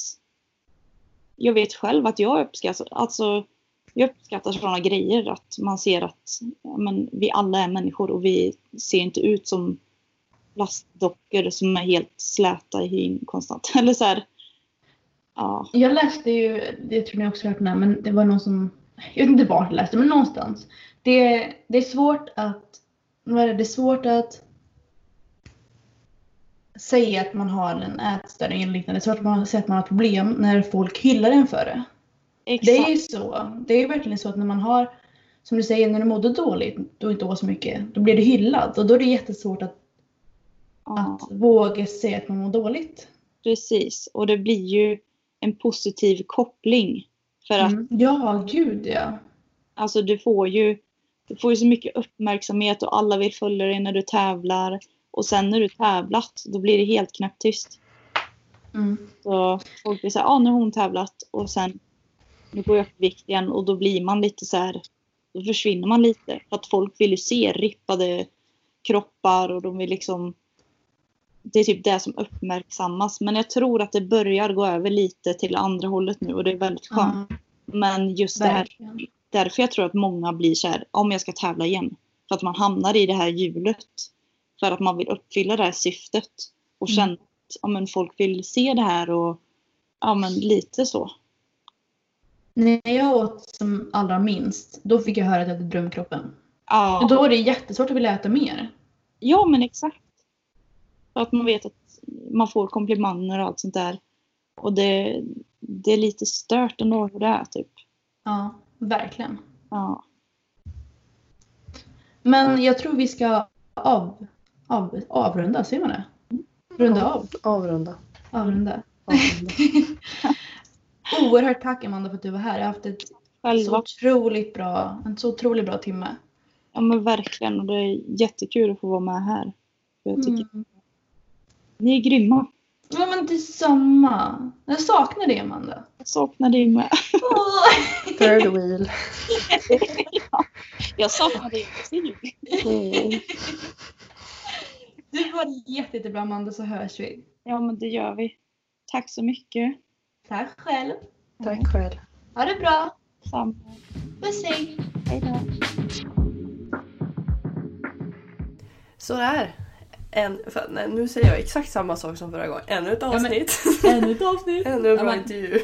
S3: jag vet själv att jag uppskattar, alltså jag uppskattar sådana grejer. Att man ser att men, vi alla är människor och vi ser inte ut som plastdockor som är helt släta i hyn konstant. <laughs> Eller så här, ja.
S1: Jag läste ju, det tror ni också hört med, men det var någon som, jag vet inte vart jag läste, men någonstans. Det, det är svårt att, vad är det, det är svårt att säga att man har en ätstörning eller liknande. Det är svårt att man säger att man har problem när folk hyllar en för det.
S3: Exakt.
S1: Det är ju så. Det är ju verkligen så att när man har, som du säger, när du mådde dåligt, då inte åt så mycket, då blir du hyllad. Och då är det jättesvårt att, att våga säga att man mår dåligt.
S3: precis. Och det blir ju en positiv koppling. För att
S1: Mm. Ja, gud ja.
S3: alltså, du får ju du får ju så mycket uppmärksamhet och alla vill följa dig när du tävlar. Och sen när du tävlat, då blir det helt knäpptyst.
S1: Mm.
S3: Så folk blir såhär, ah, nu har hon tävlat och sen nu går jag upp i vikt igen och då blir man lite så här. Då försvinner man lite. För att folk vill ju se rippade kroppar och de vill liksom det är typ det som uppmärksammas. Men jag tror att det börjar gå över lite till andra hållet nu och det är väldigt skönt.
S1: Ja,
S3: Men just det här,
S1: verkligen.
S3: därför jag tror att många blir så här, om jag ska tävla igen. För att man hamnar i det här hjulet. För att man vill uppfylla det här syftet. Och
S1: Mm.
S3: känna att ja, men folk vill se det här och ja men lite så.
S1: När jag åt som allra minst, då fick jag höra att jag hade drömkroppen.
S3: Ja,
S1: Och då är det jättesvårt att vilja äta mer.
S3: ja men exakt. Att man vet att man får komplimanger och allt sånt där. Och det, det är lite stört ändå hur det är typ.
S1: Ja, verkligen.
S3: Ja.
S1: Men jag tror vi ska av, av, avrunda, säger man det? Runda av.
S2: Avrunda.
S1: Avrunda.
S2: Avrunda. <laughs>
S1: Oerhört tack Amanda för att du var här. Jag har haft ett så otroligt bra, en så otroligt bra timme.
S3: Ja men verkligen. Och det är jättekul att få vara med här. För jag tycker
S1: Mm.
S3: Ni är grymma.
S1: Ja men detsamma. Jag saknar dig Amanda.
S3: Jag saknar dig med.
S2: Third wheel. <laughs>
S3: Jag saknar dig också.
S2: Mm.
S1: Du var jätte, jättebra Amanda så hörs vi.
S3: Ja, men det gör vi. Tack så mycket.
S1: Tack själv.
S2: Tack själv.
S1: Ha det bra.
S3: Samma.
S1: Puss hej.
S3: Hej då.
S2: Sådär. En, för, nej, nu säger jag exakt samma sak som förra gången. Ännu ett
S1: men-
S2: avsnitt. <laughs>
S1: Ännu ett avsnitt. <laughs>
S2: Ännu en bra
S1: Ja, men-
S2: intervju.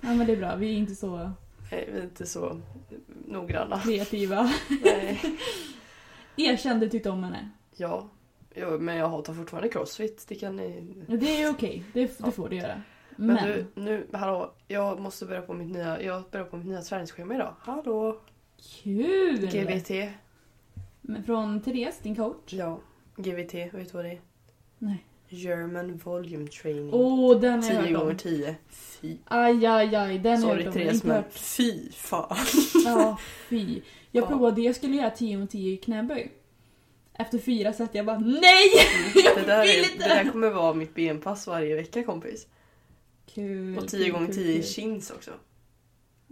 S1: Ja men det är bra, vi är inte så
S2: Nej, vi är inte så noggranna.
S1: kreativa.
S2: Nej. <laughs>
S1: Du tyckte om henne.
S2: Ja. ja, men jag hatar fortfarande crossfit. Det kan ni...
S1: Det är okej, det, det
S2: Ja.
S1: får du göra.
S2: Men,
S1: Men,
S2: du, nu, hallå. Jag måste börja på mitt nya, jag börjar på mitt nya träningsschema idag. Hallå!
S1: kul!
S2: GVT.
S1: Men Från Therese, din coach.
S2: Ja, GVT. Vet du vad det är?
S1: Nej.
S2: German Volume Training.
S1: Åh, den har jag
S2: 10
S1: hört
S2: gånger
S1: om.
S2: 10. Fy.
S1: Aj, aj, aj, den har jag
S2: Sorry
S1: hört om.
S2: Therese
S1: Inte
S2: men
S1: hört.
S2: fy fan.
S1: Ja, fy. Jag
S2: Ja.
S1: provade, jag skulle göra 10 om 10 knäböj. Efter fyra set jag bara NEJ!
S2: Det där,
S1: vill
S2: är,
S1: inte.
S2: det där kommer vara mitt benpass varje vecka kompis.
S1: Kul.
S2: Och 10
S1: kul,
S2: gånger
S1: kul,
S2: 10
S1: kul.
S2: chins också.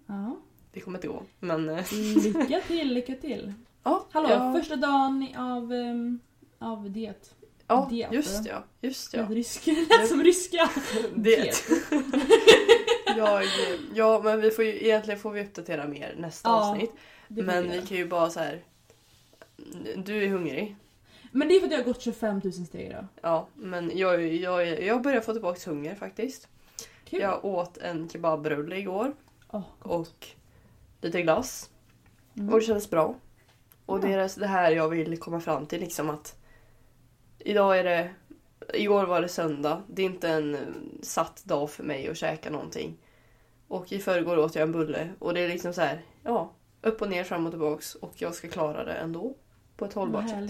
S1: Ja.
S2: Det kommer inte gå. Men eh,
S1: Lycka till, lycka till.
S2: ja.
S1: Hallå,
S2: ja,
S1: första dagen av, um, av diet.
S2: ja
S1: diet,
S2: just ja. Just
S1: Ja.
S2: ja.
S1: Rysk. <laughs> Det som ryska. <laughs>
S2: Det. <laughs> jag, ja men vi får ju, egentligen får vi uppdatera mer nästa
S1: Ja,
S2: avsnitt.
S1: Det
S2: Men
S1: vi
S2: kan ju bara så här. Du är hungrig.
S1: Men det är för att jag har gått 25 000 steg idag.
S2: Ja, men jag, jag, jag börjar få tillbaka hunger faktiskt.
S1: Kul.
S2: Jag åt en kebabrulle igår
S1: Åh,
S2: och lite glass.
S1: mm.
S2: Och det kändes bra. Och
S1: Ja.
S2: det är det här jag vill komma fram till liksom att idag är det Igår var det söndag. Det är inte en eh, satt dag för mig att käka någonting. Och i förrgår åt jag en bulle och det är liksom så här, ja, upp och ner, fram och tillbaks och jag ska klara det ändå. På ett hållbart sätt.
S1: Och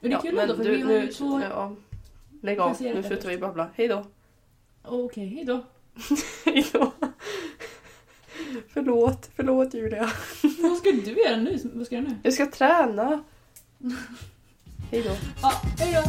S1: det är
S2: Ja,
S1: kul
S2: men
S1: ändå för
S2: du,
S1: vi har ju
S2: nu,
S1: två...
S2: ja, lägg av, nu slutar vi babbla. Hej då!
S1: Okej, hejdå. <laughs>
S2: Hej då! förlåt, förlåt Julia.
S1: Vad ska du göra nu? Vad ska du nu?
S2: Jag ska träna. <laughs> Hej då.
S1: Ja, hejdå.